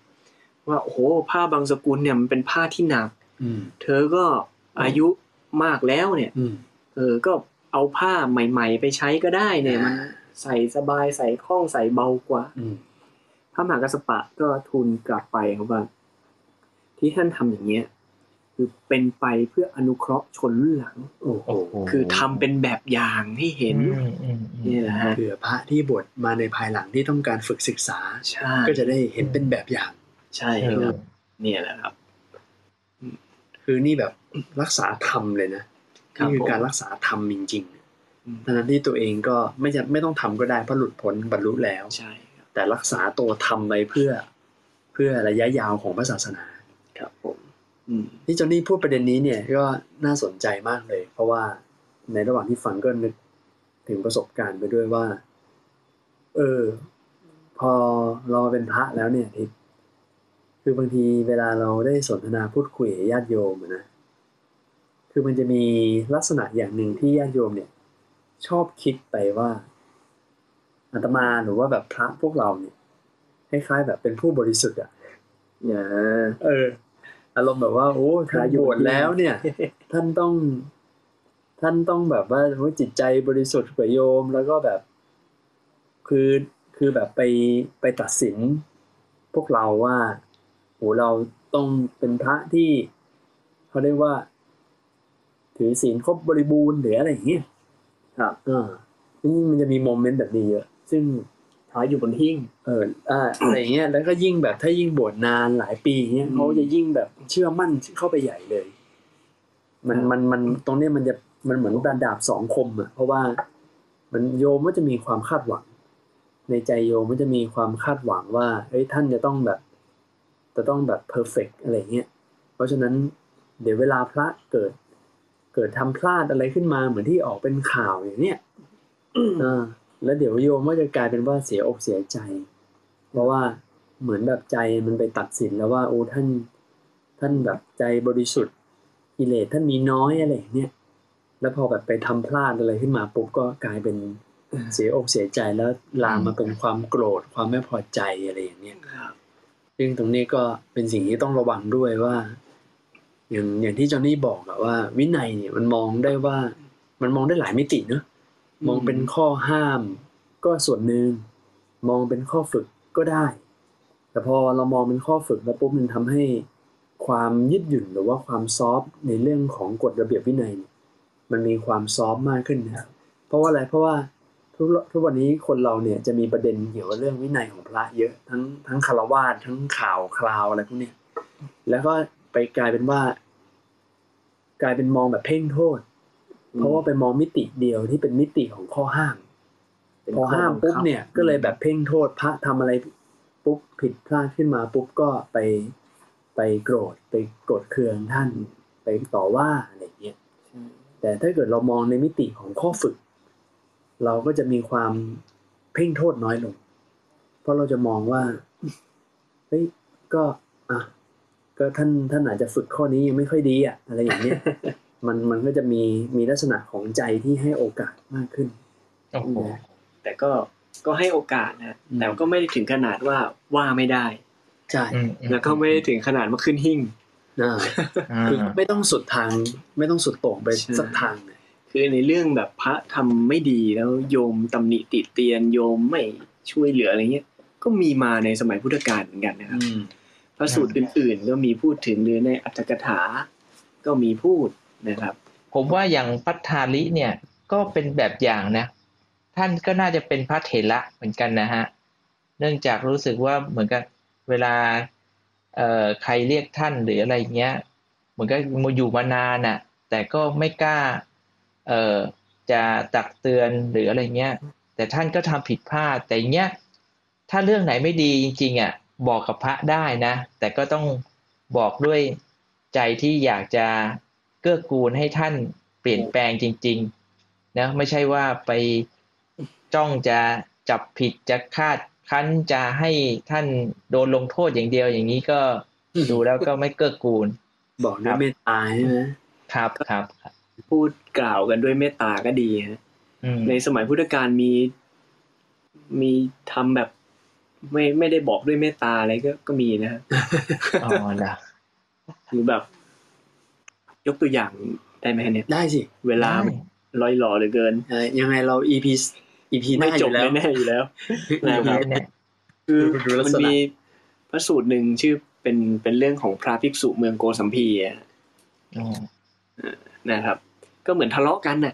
ว่าโอ้โหผ้าบางสกุลเนี่ยมันเป็นผ้าที่หนักอืมเธอก็อายุมากแล้วเนี่ยอืมเออก็ เอาผ้าใหม่ ๆ ไปใช้ก็ได้เนี่ย มันใส่สบายใส่คล่องใส่เบากว่าอืมพระมหากัสสปะก็ทูลกลับไปครับว่า ที่ท่านทำอย่างเงี้ยคือเป็นไปเพื่ออนุเคราะห์ชนรุ่นหลังโอ้โหโอ้โหคือทำเป็นแบบอย่างให้เห็นอืมอืมอืมนี่แหละฮะเผื่อพระที่บวชมาในภายหลังที่ต้องการฝึกศึกษาใช่ก็จะได้เห็นเป็นแบบอย่าง ใช่เอคอรับ เนี่ยแหละครับ คือนี่แบบรักษาธรรมเลยนะครับ นี่คือผมการรักษาธรรมจริงอืมๆทั้งที่ตัวเองก็ไม่จะไม่ต้องทำก็ได้เพราะหลุดพ้นบรรลุแล้วใช่ครับแต่รักษาตัวธรรมไว้เพื่อเพื่อระยะยาวของพระศาสนาครับผมอืมที่จอนนี่พูดประเด็นนี้เนี่ยก็น่าสนใจมากเลย เพราะว่าในระหว่างที่ฟังก็นึกถึงประสบการณ์ไปด้วยว่า เออ พอเราเป็นพระแล้วเนี่ยทิศคือบางทีเวลาเราได้สนทนาพูดคุยกับญาติโยมอะนะ คือมันจะมีลักษณะอย่างหนึ่งที่ญาติโยมเนี่ย ชอบคิดไปว่าอาตมาหรือว่าแบบพระพวกเราเนี่ยคล้ายๆแบบเป็นผู้บริสุทธิ์อะอย่าเอออารมณ์แบบว่าโอ้ท่านบวชแล้วเนี่ย ท่านต้อง ท่านต้องแบบว่าโอ้จิตใจบริสุทธิ์กว่าโยมแล้วก็แบบ คือคือแบบไปไปตัดสิน พวกเราว่าโอ้เราต้องเป็นพระที่เขาเรียกว่า ถือศีลครบบริบูรณ์หรืออะไรอย่างเงี้ยครับอ่าซึ่งมันจะมี moment แบบนี้เยอะ ซึ่งพระอยู่บนหิ้งเอออ่าอะไรอย่างเงี้ยแล้วก็ยิ่งแบบถ้ายิ่งบวชนานหลายปีเงี้ยอืมเขาจะยิ่งแบบเชื่อมั่นเข้าไปใหญ่เลย มันครับมันมันตรงเนี้ยมันจะมันเหมือนดาดาบสองคมอะเพราะว่ามันโยมก็จะมีความคาดหวัง ในใจโยมมันจะมีความคาดหวังว่าเฮ้ยท่านจะต้องแบบ จะต้องแบบ perfect อะไรเงี้ยเพราะฉะนั้นเดี๋ยวเวลาพระเกิด เกิดทำพลาดอะไรขึ้นมาเหมือนที่ออกเป็นข่าวอย่างเนี้ยอ่าแล้วเดี๋ยวโยมก็จะกลายเป็นว่าเสียอกเสียใจ เพราะว่าเหมือนแบบใจมันไปตัดสินแล้วว่าโอ้ท่าน ท่านแบบใจบริสุทธิ์กิเลสท่านมีน้อยอะไรอย่างเนี้ยแล้วพอแบบไปทำพลาดอะไรขึ้นมาปุ๊บก็กลายเป็นเสียอกเสียใจแล้วลามมาเป็นความโกรธความไม่พอใจอะไรอย่างเนี้ยครับซึ่งตรงนี้ก็เป็นสิ่งที่ต้องระวังด้วยว่า อย่างอย่างที่จอห์นนี่บอกอะว่า วินัยเนี่ยมันมองได้ว่ามันมองได้หลายมิติเนอะมองเป็นข้อห้าม ก็ส่วนหนึ่งมองเป็นข้อฝึกก็ได้ แต่พอเรามองเป็นข้อฝึกแล้วปุ๊บมันทำให้ความยืดหยุ่นหรือว่าความซอฟต์ในเรื่องของกฎระเบียบวินัยเนี่ยมันมีความซอฟต์มากขึ้นนะครับเพราะว่าอะไรเพราะว่าทุกทุกวันนี้คนเราเนี่ยจะมีประเด็นเกี่ยวกับเรื่องวินัยของพระเยอะทั้งทั้งคารวาสทั้งข่าวคราวอะไรพวกเนี้ยแล้วก็ ไปกลายเป็นว่า กลายเป็นมองแบบเพ่งโทษ เพราะว่าไปมองมิติเดียวที่เป็นมิติของข้อห้ามเป็นพอห้ามข้อบังคับปุ๊บเนี่ย ก็เลยแบบเพ่งโทษพระทำอะไรปุ๊บผิดพลาดขึ้นมาปุ๊บก็ไปไปโกรธไปโกรธเคืองท่าน ไปต่อว่าอะไรอย่างเงี้ยแต่ถ้าเกิดเรามองในมิติของข้อฝึก เราก็จะมีความเพ่งโทษน้อยลง เพราะเราจะมองว่าเฮ้ยก็อะ ก็ท่านท่านอาจจะฝึกข้อนี้ยังไม่ค่อยดีอะอะไรอย่างเงี้ยมันมันก็จะมีมีลักษณะของใจที่ให้โอกาสมากขึ้นโอ้โหแต่ก็ก็ให้โอกาสนะอืมแต่ก็ไม่ได้ถึงขนาดว่าว่าไม่ได้ใช่อืมอืมแล้วก็ไม่ได้ถึงขนาดมาขึ้นหิ้งอ่าอ่าคือไม่ต้องสุดทาง ไม่ต้องสุดโต่งไปใช่สักทางเลยคือในเรื่องแบบพระทำไม่ดีแล้วโยมตำหนิติเตียนโยมไม่ช่วยเหลืออะไรเงี้ยก็มีมาในสมัยพุทธกาลเหมือนกันนะครับ พระสูตรอื่น ๆ ก็มีพูดถึงหรือในอัตถกถา ก็มีพูดนะครับ ผมว่าอย่างพัทธาลิเนี่ยก็เป็นแบบอย่างนะ ท่านก็น่าจะเป็นพระเถระเหมือนกันนะฮะ เนื่องจากรู้สึกว่าเหมือนกับเวลาเอ่อใครเรียกท่านหรืออะไรเงี้ยเหมือนกับมาอยู่มานานน่ะ แต่ก็ไม่กล้าเอ่อจะตักเตือนหรืออะไรเงี้ย แต่ท่านก็ทำผิดพลาดแต่เงี้ยถ้าเรื่องไหนไม่ดีจริงๆอะ บอกกับพระได้นะ แต่ก็ต้องบอกด้วยใจที่อยากจะเกื้อกูลให้ท่านเปลี่ยนแปลงจริงๆนะไม่ใช่ว่าไปจ้องจะจับผิดจะคาดคั้นจะให้ท่านโดนลงโทษอย่างเดียวอย่างนี้ก็ดูแล้วก็ไม่เกื้อกูล บอกด้วยเมตตาใช่ไหมครับครับครับพูดกล่าวกันด้วยเมตตาก็ดีฮะอืมในสมัยพุทธกาลมีมีทำแบบ ไม่ไม่ได้บอกด้วยเมตตาอะไรก็ก็มีนะครับอ๋อนะหรือแบบ ยกตัวอย่างได้ไหมเนี่ยได้สิ เวลาลอยหล่อเหลือเกินเอ่อยังไงเรา EP EP หไม่น้าอจบยู่แล้วแน่ๆอยู่แล้วนะนะคครัรับบเนี่ยคือดูลักมันษณะมีพระสูตรหนึ่งชื่อเป็นเป็นเรื่องของพระภิกษุเมืองโกสัมพีอะอ๋อนะครับ ก็เหมือนทะเลาะกันน่ะ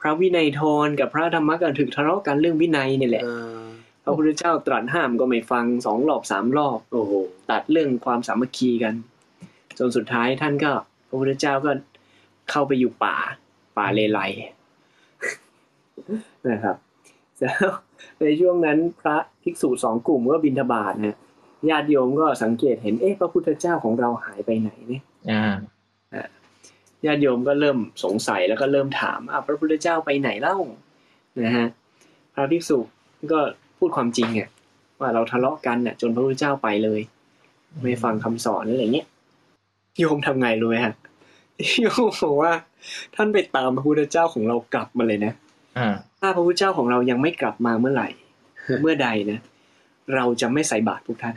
พระวินัยทรกับพระธรรมกันถึกทะเลาะกันเรื่องวินัยนี่แหละเอ่อพ ระพุทธเจ้าตรัสห้ามก็ไม่ฟังสองรอบสามรอบโอ้โหตัดเรื่องความสามัคคีกัน จนสุดท้ายท่านก็ พระพุทธเจ้าก็เข้าไปอยู่ป่า ป่าเลไลนะครับแล้วในช่วงนั้นพระภิกษุสองกลุ่มก็บินทบาทนะญาติโยมก็สังเกตเห็นเอ๊ะพระพุทธเจ้าของเราหายไปไหนเนี่ยอ่าญาติโยมก็เริ่มสงสัยแล้วก็เริ่มถามอะพระพุทธเจ้าไปไหนเล่านะฮะพระภิกษุก็ พูดความจริงอะว่าเราทะเลาะกันน่ะจนพระพุทธเจ้าไปเลย ไม่ฟังคำสอนอะไรเงี้ยโยมทำไงรู้ไหมฮะโยมบอกว่า ท่านไปตามพระพุทธเจ้าของเรากลับมาเลยนะอ่าถ้าพระพุทธเจ้าของเรายังไม่กลับมาเมื่อไหร่ เมื่อใดนะเราจะไม่ใส่บาตรพวกท่าน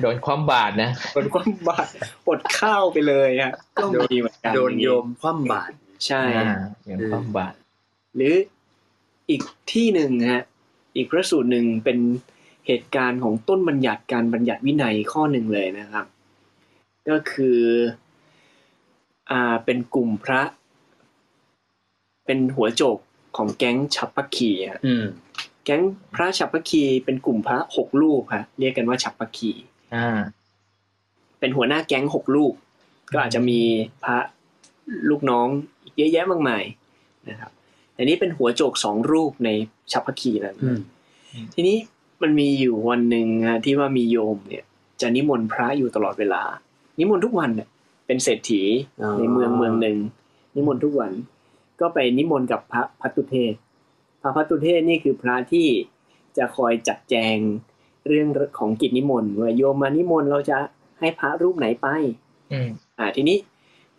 โดนความบาดนะอดความบาตรอดข้าวไปเลยอะก็มีเหมือนกันโดนอย่างงี้โยมคว่ำบาตรใช่อ่าอย่างความบาดหรืออีกที่หนึ่งฮะ อีกพระสูตรหนึ่งเป็นเหตุการณ์ของต้นบัญญัติการบัญญัติวินัยข้อหนึ่งเลยนะครับ ก็คืออ่าเป็นกลุ่มพระ เป็นหัวโจกของแก๊งฉับพักคีฮะอืมแก๊งพระฉับพักคีเป็นกลุ่มพระหกลูกฮะเรียกกันว่าฉับพักคีอ่า เป็นหัวหน้าแก๊งหกลูก ก็อาจจะมีพระลูกน้องอีกเยอะแยะมากมายนะครับ แต่นี้เป็นหัวโจกสองรูปในฉับพักคีนั้นอืมทีนี้มันมีอยู่วันหนึ่งฮะที่ว่ามีโยมเนี่ย จะนิมนต์พระอยู่ตลอดเวลา นิมนต์ทุกวันเนี่ยเป็นเศรษฐีอ๋อในเมืองเมืองหนึ่งนิมนต์ทุกวัน ก็ไปนิมนต์กับพระพัตตุเทศพระพัตตุเทศนี่คือพระที่จะคอยจัดแจงเรื่องของกิจนิมนต์ว่าโยมมานิมนต์เราจะให้พระรูปไหนไปอืมอ่าทีนี้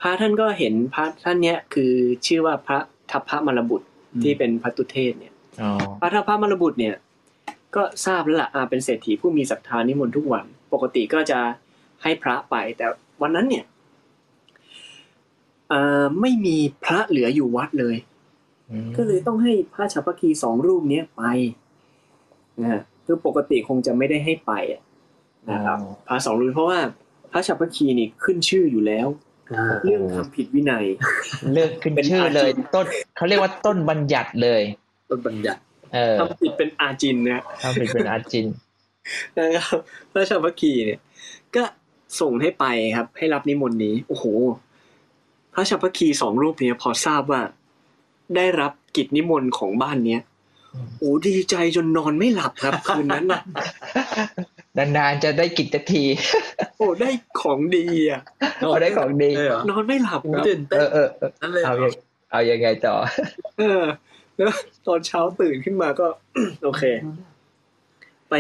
พระท่านก็เห็นพระท่านเนี้ยคือชื่อว่าพระ ทัพพระมรบุตรที่เป็นพัตตุเทศเนี่ยอ๋อพระทัพพระมรบุตรเนี่ย ก็ทราบแล้วล่ะอ่าเป็นเศรษฐีผู้มีศรัทธานิมนต์ทุกวัน ปกติก็จะให้พระไปแต่วันนั้นเนี่ยอ่าไม่มีพระเหลืออยู่วัดเลย ก็เลยต้องให้พระฉัพพคีสองรูปเนี้ยไปนะฮะคือปกติคงจะไม่ได้ให้ไปอะนะครับพระสองรูปเพราะว่าพระฉัพพคีนี่ขึ้นชื่ออยู่แล้วอ่า เรื่องทำผิดวินัย เลือกขึ้นชื่อเลย ต้นเขาเรียกว่าต้นบัญญัติเลย ต้นบัญญัติเออทำผิดเป็นอาจินนะทำเป็นเป็นอาจินนะครับพระฉัพพคีเนี่ย ก็ส่งให้ไปครับ ให้รับนิมนต์นี้ โอ้โห พระฉัพพคีสองรูปเนี้ยพอทราบว่า ได้รับกิจนิมนต์ของบ้านเนี้ยอืมโอ้ดีใจจนนอนไม่หลับครับ คืนนั้นนะ นานๆจะได้กินสักที โอ้ได้ของดีอะเอาได้ของดีเออเหรอนอนไม่หลับครับตื่นเอเต้นอเออเออนั่นเลยเหรเอาอยังเอายังไงต่อ เออ แล้วตอนเช้าตื่นขึ้นมาก็ โอเค ไป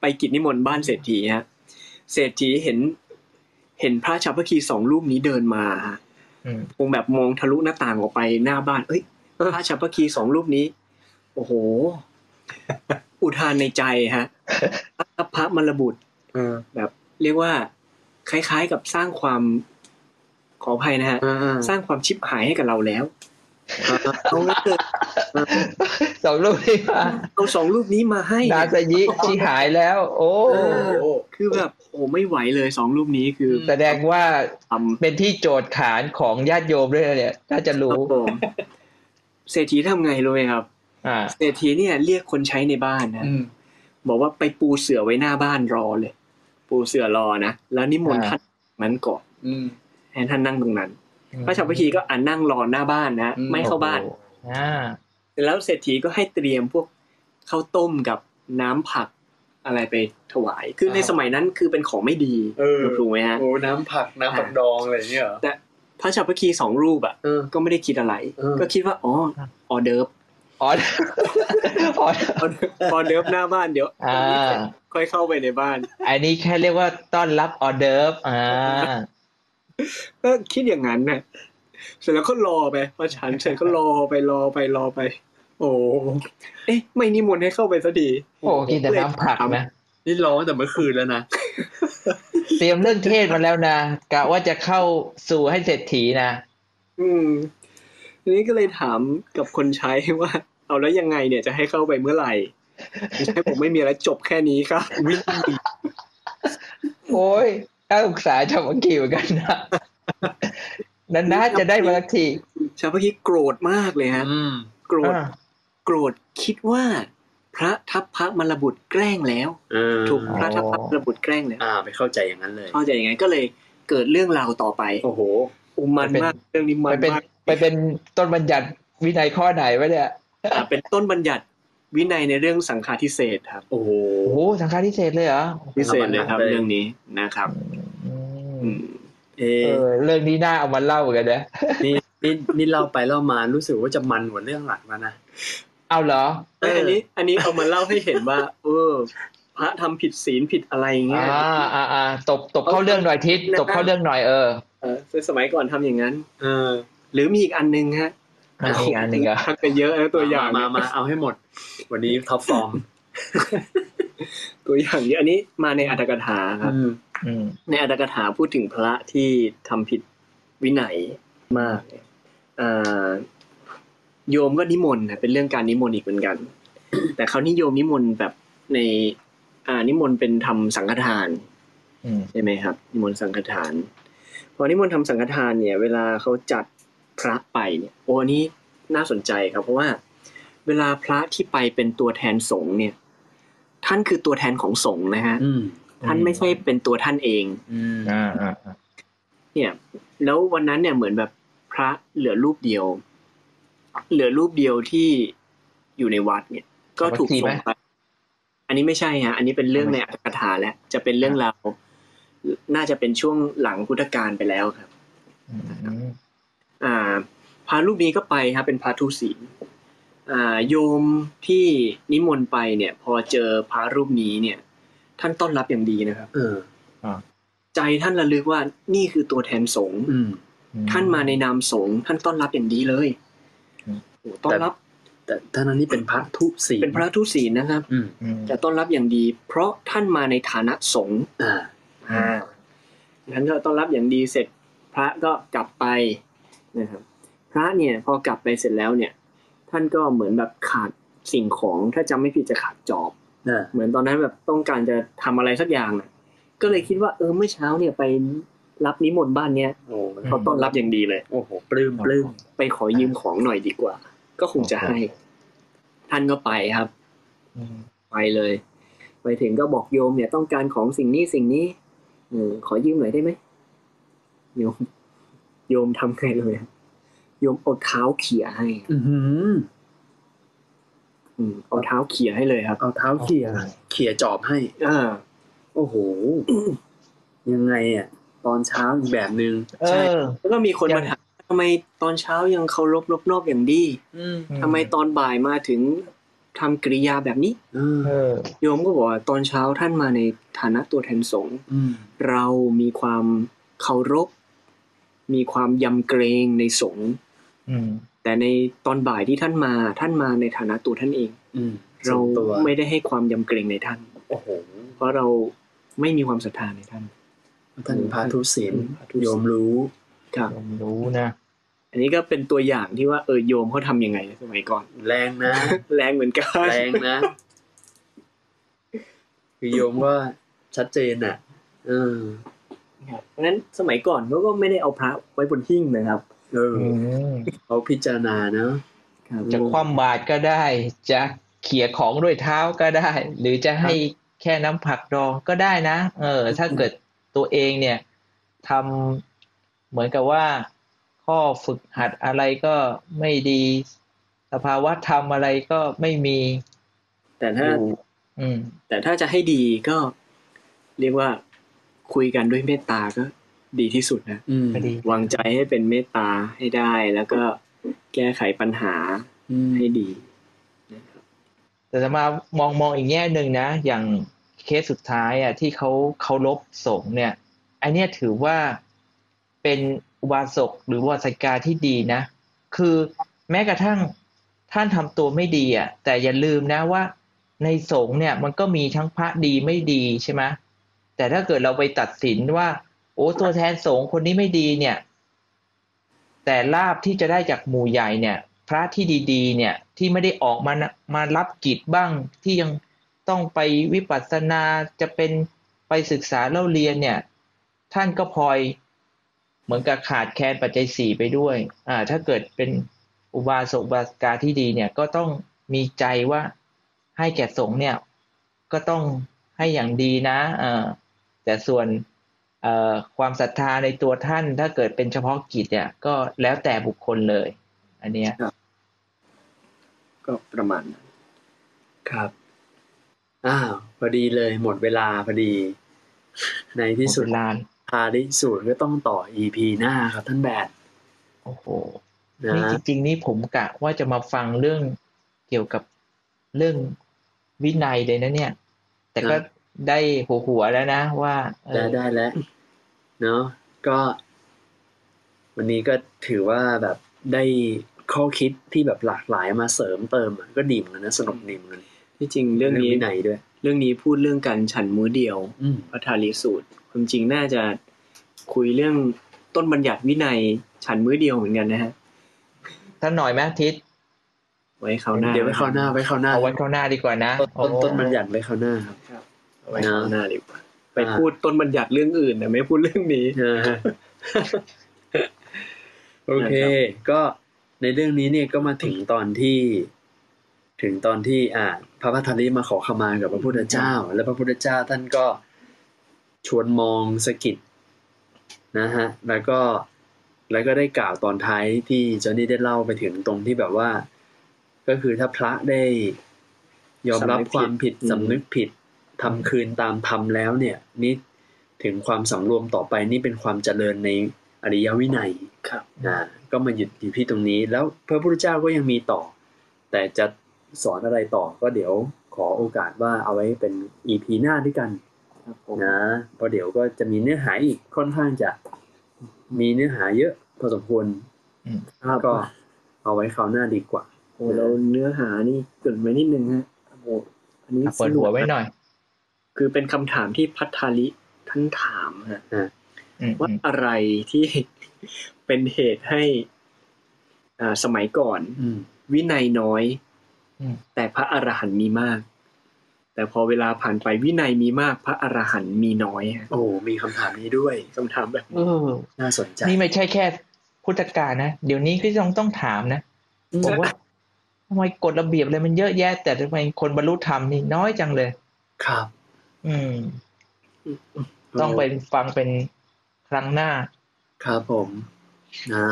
ไปกิจนิมนต์บ้านเศรษฐีฮะเศรษฐีเห็น เห็นพระชาวพคีสองรูปนี้เดินมาฮะอืมคงแบบมองทะลุหน้าต่างออกไปหน้าบ้าน เอ้ยพระชาวพคีสองรูปนี้ โอ้โห อุทานในใจฮะ พระมรบุตรเออแบบ เรียกว่า คล้ายๆกับสร้างความขออภัยนะฮะอ่าสร้างความชิบหายให้กับเราแล้วเอางั้นเถอะสองรูปนี้มาเอาสองรูปนี้มาให้นาซายิที่หายแล้ว โอ้เออคือแบบโอ้ไม่ไหวเลยสองรูปนี้คือ แสดงว่าทำเป็นที่โจทย์ขานของญาติโยมด้วยนะเนี่ยน่าจะครู้รับผมเศรษฐีทำไงรู้ไหมครับอ่าเศรษฐีเนี่ย เรียกคนใช้ในบ้านนะอืม บอกว่าไปปูเสือไว้หน้าบ้านรอเลย ปูเสือรอนะแล้วนิมนต์อ่าท่านนั้นก่อนอืมให้ท่านนั่งตรงนั้น พระชาวพคีก็อ่านนั่งรอหน้าบ้านนะอืมไม่เข้าบ้านโอ้โหอ่าเสร็จแล้วเศรษฐีก็ให้เตรียมพวกข้าวต้มกับน้ำผักอะไรไปถวาย คือในสมัยนั้นคือเป็นของไม่ดีเออถูกไหมฮะโอ้น้ำผักน้ำผักดองอะไรอย่างเงี้ยเหรอแต่พระชาวพคีสองรูปอะเออก็ไม่ได้คิดอะไรเออก็คิดว่าอ๋อออเดิร์ฟ อ๋ออ๋อออเดิร์ฟออเดิร์ฟหน้าบ้านเดี๋ยวอ่าค่อยเข้าไปในบ้าน อันนี้แค่เรียกว่าต้อนรับออเดิร์ฟอ่าก็คิดอย่างนั้นน่ะเสร็จแล้วก็รอไปพอฉันเสร็จก็รอไปรอไปรอไป โอ้เอ๊ะ ไม่นิมนต์ให้เข้าไปสักทีโอ้กินแต่น้ำผักนะนี่ร้องตั้งแต่เมื่อคืนแล้วนะเตรียมเรื่องเทศมาแล้วนะกะว่าจะเข้าสู่ให้เศรษฐีนะอืม ทีนี้ก็เลยถามกับคนใช้ว่า เอาแล้วยังไงเนี่ยจะให้เข้าไปเมื่อไหร่ไม่ใช่ผมไม่มีอะไรจบแค่นี้ครับวิ่งหนีโอ้ยน่าสงสารชาวมังกีเหมือนกันนะนานๆจะได้มาสักทีชาวพคิดโกรธมากเลยฮะอืมโกรธอ่าโกรธคิดว่า พระทัพพระมรบุตรแกล้งแล้วเออถูกพระทัพพระมรบุตรแกล้งแล้วอ่าไปเข้าใจอย่างนั้นเลย เข้าใจยังไงก็เลยเกิดเรื่องราวต่อไป โอ้โห อุมมันมากเรื่องนี้มัไปนเป็นมากไปเป็นต้นบัญญัติวินัยข้อไหนวะเนี่ยอ่าเป็นต้นบัญญัติวินัยในเรื่องสังฆาทิเศษครับ โอ้โหโอ้โหสังฆาทิเศษเลยเหรอพิเศษเลยครับเลยเรื่องนี้นะครับอืมอืมเอเออเรื่องนี้น่าเอามาเล่ากันนะนี่นี่นี่เล่าไปเล่ามารู้สึกว่าจะมันกว่าเรื่องหลักแล้วนะเอาเหรอเอ้ยอันนี้ อันนี้เอามาเล่าให้เห็นว่า เออ พระทำผิดศีลผิดอะไรเงี้อ่ายอ่าอ่าตบตบเข้าเรื่องหน่อยทิศตบเข้าเรื่องหน่อยเออเออสมัยก่อนทำอย่างนั้น เออ หรือมีอีกอันนึงฮะอันนี้อันหนึ่งอะทักไปเยอะนะตัวอย่างมามามาเอาให้หมด วันนี้ท็อปฟอร์มตัวอย่างเยอะอันนี้มาในอรรถกถาครับอืมอืมในอรรถกถาพูดถึงพระที่ทำผิดวินัยมากเนี่ยอ่าโยมก็นิมนต์นะเป็นเรื่องการนิมนต์อีกเหมือนกัน แต่เขานิยมนิมนต์แบบใน อ่านิมนต์เป็นทำสังฆทานอืมใช่ไหมครับ นิมนต์สังฆทาน พอนิมนต์ทำสังฆทานเนี่ย เวลาเขาจัดพระไปเนี่ยโอ้อันนี้น่าสนใจครับ เพราะว่าเวลาพระที่ไปเป็นตัวแทนสงฆ์เนี่ย ท่านคือตัวแทนของสงฆ์นะฮะอืมท่านไม่ใช่เป็นตัวท่านเองอืมอ่าอ่าอ่าเนี่ย แล้ววันนั้นเนี่ยเหมือนแบบพระเหลือรูปเดียว เหลือรูปเดียวที่อยู่ในวัดเนี่ย ก็ถูกส่งไปอันนี้ไม่ใช่ฮะอันนี้เป็นเรื่องในอัตถกถาแล้วจะเป็นเรื่องราว น่าจะเป็นช่วงหลังพุทธกาลไปแล้วครับอืมอ่าพระรูปนี้ก็ไปครับเป็นพระทุศีลอ่าโยมที่นิมนต์ไปเนี่ย พอเจอพระรูปนี้เนี่ย ท่านต้อนรับอย่างดีนะครับ เออใจท่านระลึกว่านี่คือตัวแทนสงฆ์อืมท่านมาในนามสงฆ์ท่านต้อนรับอย่างดีเลยอืมโอ้ต้อนรับ แต่ท่านนั้นนี่เป็นพระทุศีลเป็นพระทุศีลนะครับอืมอืมจะต้อนรับอย่างดี เพราะท่านมาในฐานะสงฆ์ อ่าอ่าท่านก็ต้อนรับอย่างดีเสร็จพระก็กลับไปนะครับ พระเนี่ยพอกลับไปเสร็จแล้วเนี่ย ท่านก็เหมือนแบบขาดสิ่งของถ้าจำไม่ผิดจะขาดจอบอ่าเหมือนตอนนั้นแบบต้องการจะทำอะไรสักอย่างน่ะก็เลยคิดว่าเออเมื่อเช้าเนี่ยไปรับนิมนต์บ้านเนี้ยโอ้เขาต้อนรับอย่างดีเลย โอ้โหปลื้มปลื้มไปขอยืมของหน่อยดีกว่า ก็คงจะให้ ท่านก็ไปครับอืมไปเลย ไปถึงก็บอกโยมเนี่ยต้องการของสิ่งนี้สิ่งนี้ เออขอยืมหน่อยได้ไหมโยม โยมทำไงเลยครับโยมเอาเท้าเขี่ยให้อือหืออืมเอาเท้าเขี่ยให้เลยครับ เอาเท้าเขี่ยเขี่ยจอบให้อ่าโอ้โห ยังไงอะ ตอนเช้าอีกแบบนึงเออแล้วก็มีคนยังมาถามทำไมตอนเช้ายังเคารพรบนอบอย่างดีอืมทำไมตอนบ่ายมาถึง ทำกริยาแบบนี้เออเออโยมก็บอกว่าตอนเช้าท่านมาในฐานะตัวแทนสงฆ์อืมเรามีความเคารพ มีความยำเกรงในสงฆ์อืมแต่ในตอนบ่ายที่ท่านมาท่านมาในฐานะตัวท่านเองอืมเราส่วนตัวไม่ได้ให้ความยำเกรงในท่านโอ้โหเพราะเราไม่มีความศรัทธาในท่านท่านพระทุศีลพระทุศีลโยมรู้ครับผมรู้นะ อันนี้ก็เป็นตัวอย่างที่ว่าเออโยมเขาทำยังไงสมัยก่อน แรงนะ แรงเหมือนกันแรงนะคือโยมก็ชัดเจนอะเออครับเพราะฉะนั้นสมัยก่อนเขาก็ไม่ได้เอาพระไว้บนหิ้งนะครับ เอออืมเขาพิจารณาเนาะครับจะคว่ำบาตรก็ได้ จะเขี่ยของด้วยเท้าก็ได้ หรือจะให้แค่น้ำผักดองก็ได้นะ เออ ถ้าเกิดตัวเองเนี่ยทำเหมือนกับว่า ข้อฝึกหัดอะไรก็ไม่ดี สภาวะธรรมอะไรก็ไม่มี แต่ถ้าอยู่อืม แต่ถ้าจะให้ดีก็ เรียกว่าคุยกันด้วยเมตตาก็ดีที่สุดนะอืมก็ดีวางใจให้เป็นเมตตาให้ได้ แล้วก็แก้ไขปัญหาอืมให้ดีแต่จะมามองมองอีกแง่หนึ่งนะ อย่างเคสสุดท้ายอะที่เขาเคารพสงฆ์เนี่ย อันเนี้ยถือว่าเป็น อุบาสกหรือวาสิกาที่ดีนะ คือแม้กระทั่งท่านทำตัวไม่ดีอะ แต่อย่าลืมนะว่า ในสงฆ์เนี่ยมันก็มีทั้งพระดีไม่ดีใช่ไหมแต่ถ้าเกิดเราไปตัดสินว่า โอ้ตัวแทนสงฆ์คนนี้ไม่ดีเนี่ย แต่ลาบที่จะได้จากหมู่ใหญ่เนี่ย พระที่ดีๆ เนี่ยที่ไม่ได้ออกมามารับกิจบ้างที่ยังต้องไปวิปัสสนาจะเป็นไปศึกษาเล่าเรียนเนี่ย ท่านก็พลอย เหมือนกับขาดแคลนปัจจัยสี่ไปด้วยอ่าถ้าเกิดเป็นอุบาสกอุบาสิกาที่ดีเนี่ยก็ต้องมีใจว่าให้แก่สงฆ์เนี่ย ก็ต้องให้อย่างดีนะอ่าแต่ส่วนเอ่อความศรัทธาในตัวท่านถ้าเกิดเป็นเฉพาะกิจเนี่ยก็แล้วแต่บุคคลเลย อันเนี้ยก็ประมาณนั้นครับอ้าวพอดีเลยหมดเวลาพอดี ในที่สุดหมเวลา พาดิสูตรก็ต้องต่อ EP หน้าครับท่านแบดโอ้โหนะนี่จริงๆนี่ผมกะว่าจะมาฟังเรื่องเกี่ยวกับเรื่องวินัยเลยนะเนี่ย แต่ก็ได้หัวหัวๆแล้วนะว่าเอได้อได้แล้วเนาะก็ วันนี้ก็ถือว่าแบบได้ข้อคิดที่แบบหลากหลายมาเสริมเติมอะก็ดีเหมือนกันนะสนุกดีเหมือนกัน ที่จริงเรื่องนี้วินัยด้วย เรื่องนี้พูดเรื่องการฉันมื้อเดียวอืมพระทาลีสูตรความจริงน่าจะคุยเรื่องต้นบัญญัติวินัยฉันมื้อเดียวเหมือนกันนะฮะท่านหน่อยไหมทิศไว้คราวหน้าเดี๋ยวไว้คราวหน้าไว้คราวหน้าเอาไว้ข้างหน้าดีกว่านะต้นต้นโอ้ต้นบัญญัติไว้คราวหน้าครับเอาไว้คราวหน้าดีกว่าไปอ่าพูดต้นบัญญัติเรื่องอื่นแต่ไม่พูดเรื่องนี้เออโอเค ก็ในเรื่องนี้เนี่ยก็มาถึงตอนที่ ถึงตอนที่อ่าพ ระพัทธลิมาขอขมากับพระพุทธเจ้า แล้วพระพุทธเจ้าท่านก็ชวนมองสะกิดนะฮะแล้วก็แล้วก็ได้กล่าวตอนท้ายที่จอห์นนี่ได้เล่าไปถึงตรงที่แบบว่า ก็คือถ้าพระได้ยอมรับความผิดสำนึกผิดทำคืนตามธรรมแล้วเนี่ยนี่ถึงความสำรวมต่อไปนี่เป็นความเจริญในอริยวินัยครับนะก็มาหยุดอยู่ที่ตรงนี้ แล้วพระพุทธเจ้าก็ยังมีต่อ แต่จะ สอนอะไรต่อก็เดี๋ยวขอโอกาสว่าเอาไว้เป็น EP หน้าด้วยกันครับผมนะเพราะเดี๋ยวก็จะมีเนื้อหาอีกค่อนข้างจะมีเนื้อหาเยอะพอสมควรอืมครับก็เอาไว้คราวหน้าดีกว่าโอ้เราเนื้อหานี่เกรินไว้นิดนึงฮะโอ้โหอันนี้อะเปิดหัวไว้หน่อย คือเป็นคำถามที่พัทธาลิท่านถามฮะอืมว่าอะไรที่เป็นเหตุให้ อ่าสมัยก่อนอืมวินัยน้อยอืม แต่พระอรหันต์มีมาก แต่พอเวลาผ่านไปวินัยมีมาก พระอรหันต์มีน้อยฮะโอ้มีคำถามนี้ด้วยคำถามแบบเออน่าสนใจ นี่ไม่ใช่แค่พุทธกาลนะ เดี๋ยวนี้ก็ต้องต้องถามนะบอกว่าทำไมกฎระเบียบอะไรมันเยอะแยะ แต่ทำไมคนบรรลุธรรมนี่น้อยจังเลย ครับ อืม ต้องไปฟังเป็นครั้งหน้า ครับผม นะ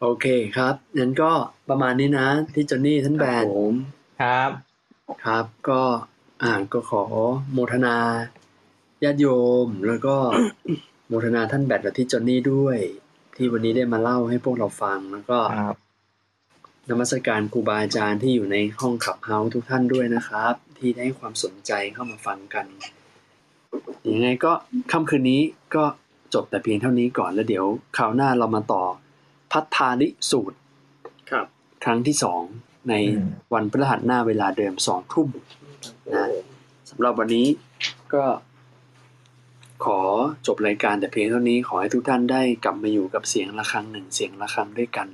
โอเคครับงั้นก็ประมาณนี้นะที่จอนนี่ท่านแบนผมครับ ครับ ก็อ่าก็ขอโมทนาญาติโยมแล้วก็โมทนาท่านแบดและที่จอนนี่ด้วย ที่วันนี้ได้มาเล่าให้พวกเราฟังแล้วก็ครับนมัสการครูบาอาจารย์ที่อยู่ในห้องขับเฮาส์ทุกท่านด้วยนะครับ ที่ได้ให้ความสนใจเข้ามาฟังกันยังไงก็ค่ำคืนนี้ก็จบแต่เพียงเท่านี้ก่อนแล้วเดี๋ยวคราวหน้าเรามาต่อ พัทธาลิสูตร ครับ ครั้งที่สองในอืมวันพฤหัสหน้าเวลาเดิมสองทุ่มนะสำหรับวันนี้ก็ขอจบรายการแต่เพียงเท่านี้ขอให้ทุกท่านได้กลับมาอยู่กับเสียงะระฆังหนึ่งเสียงะระฆังด้วยกัน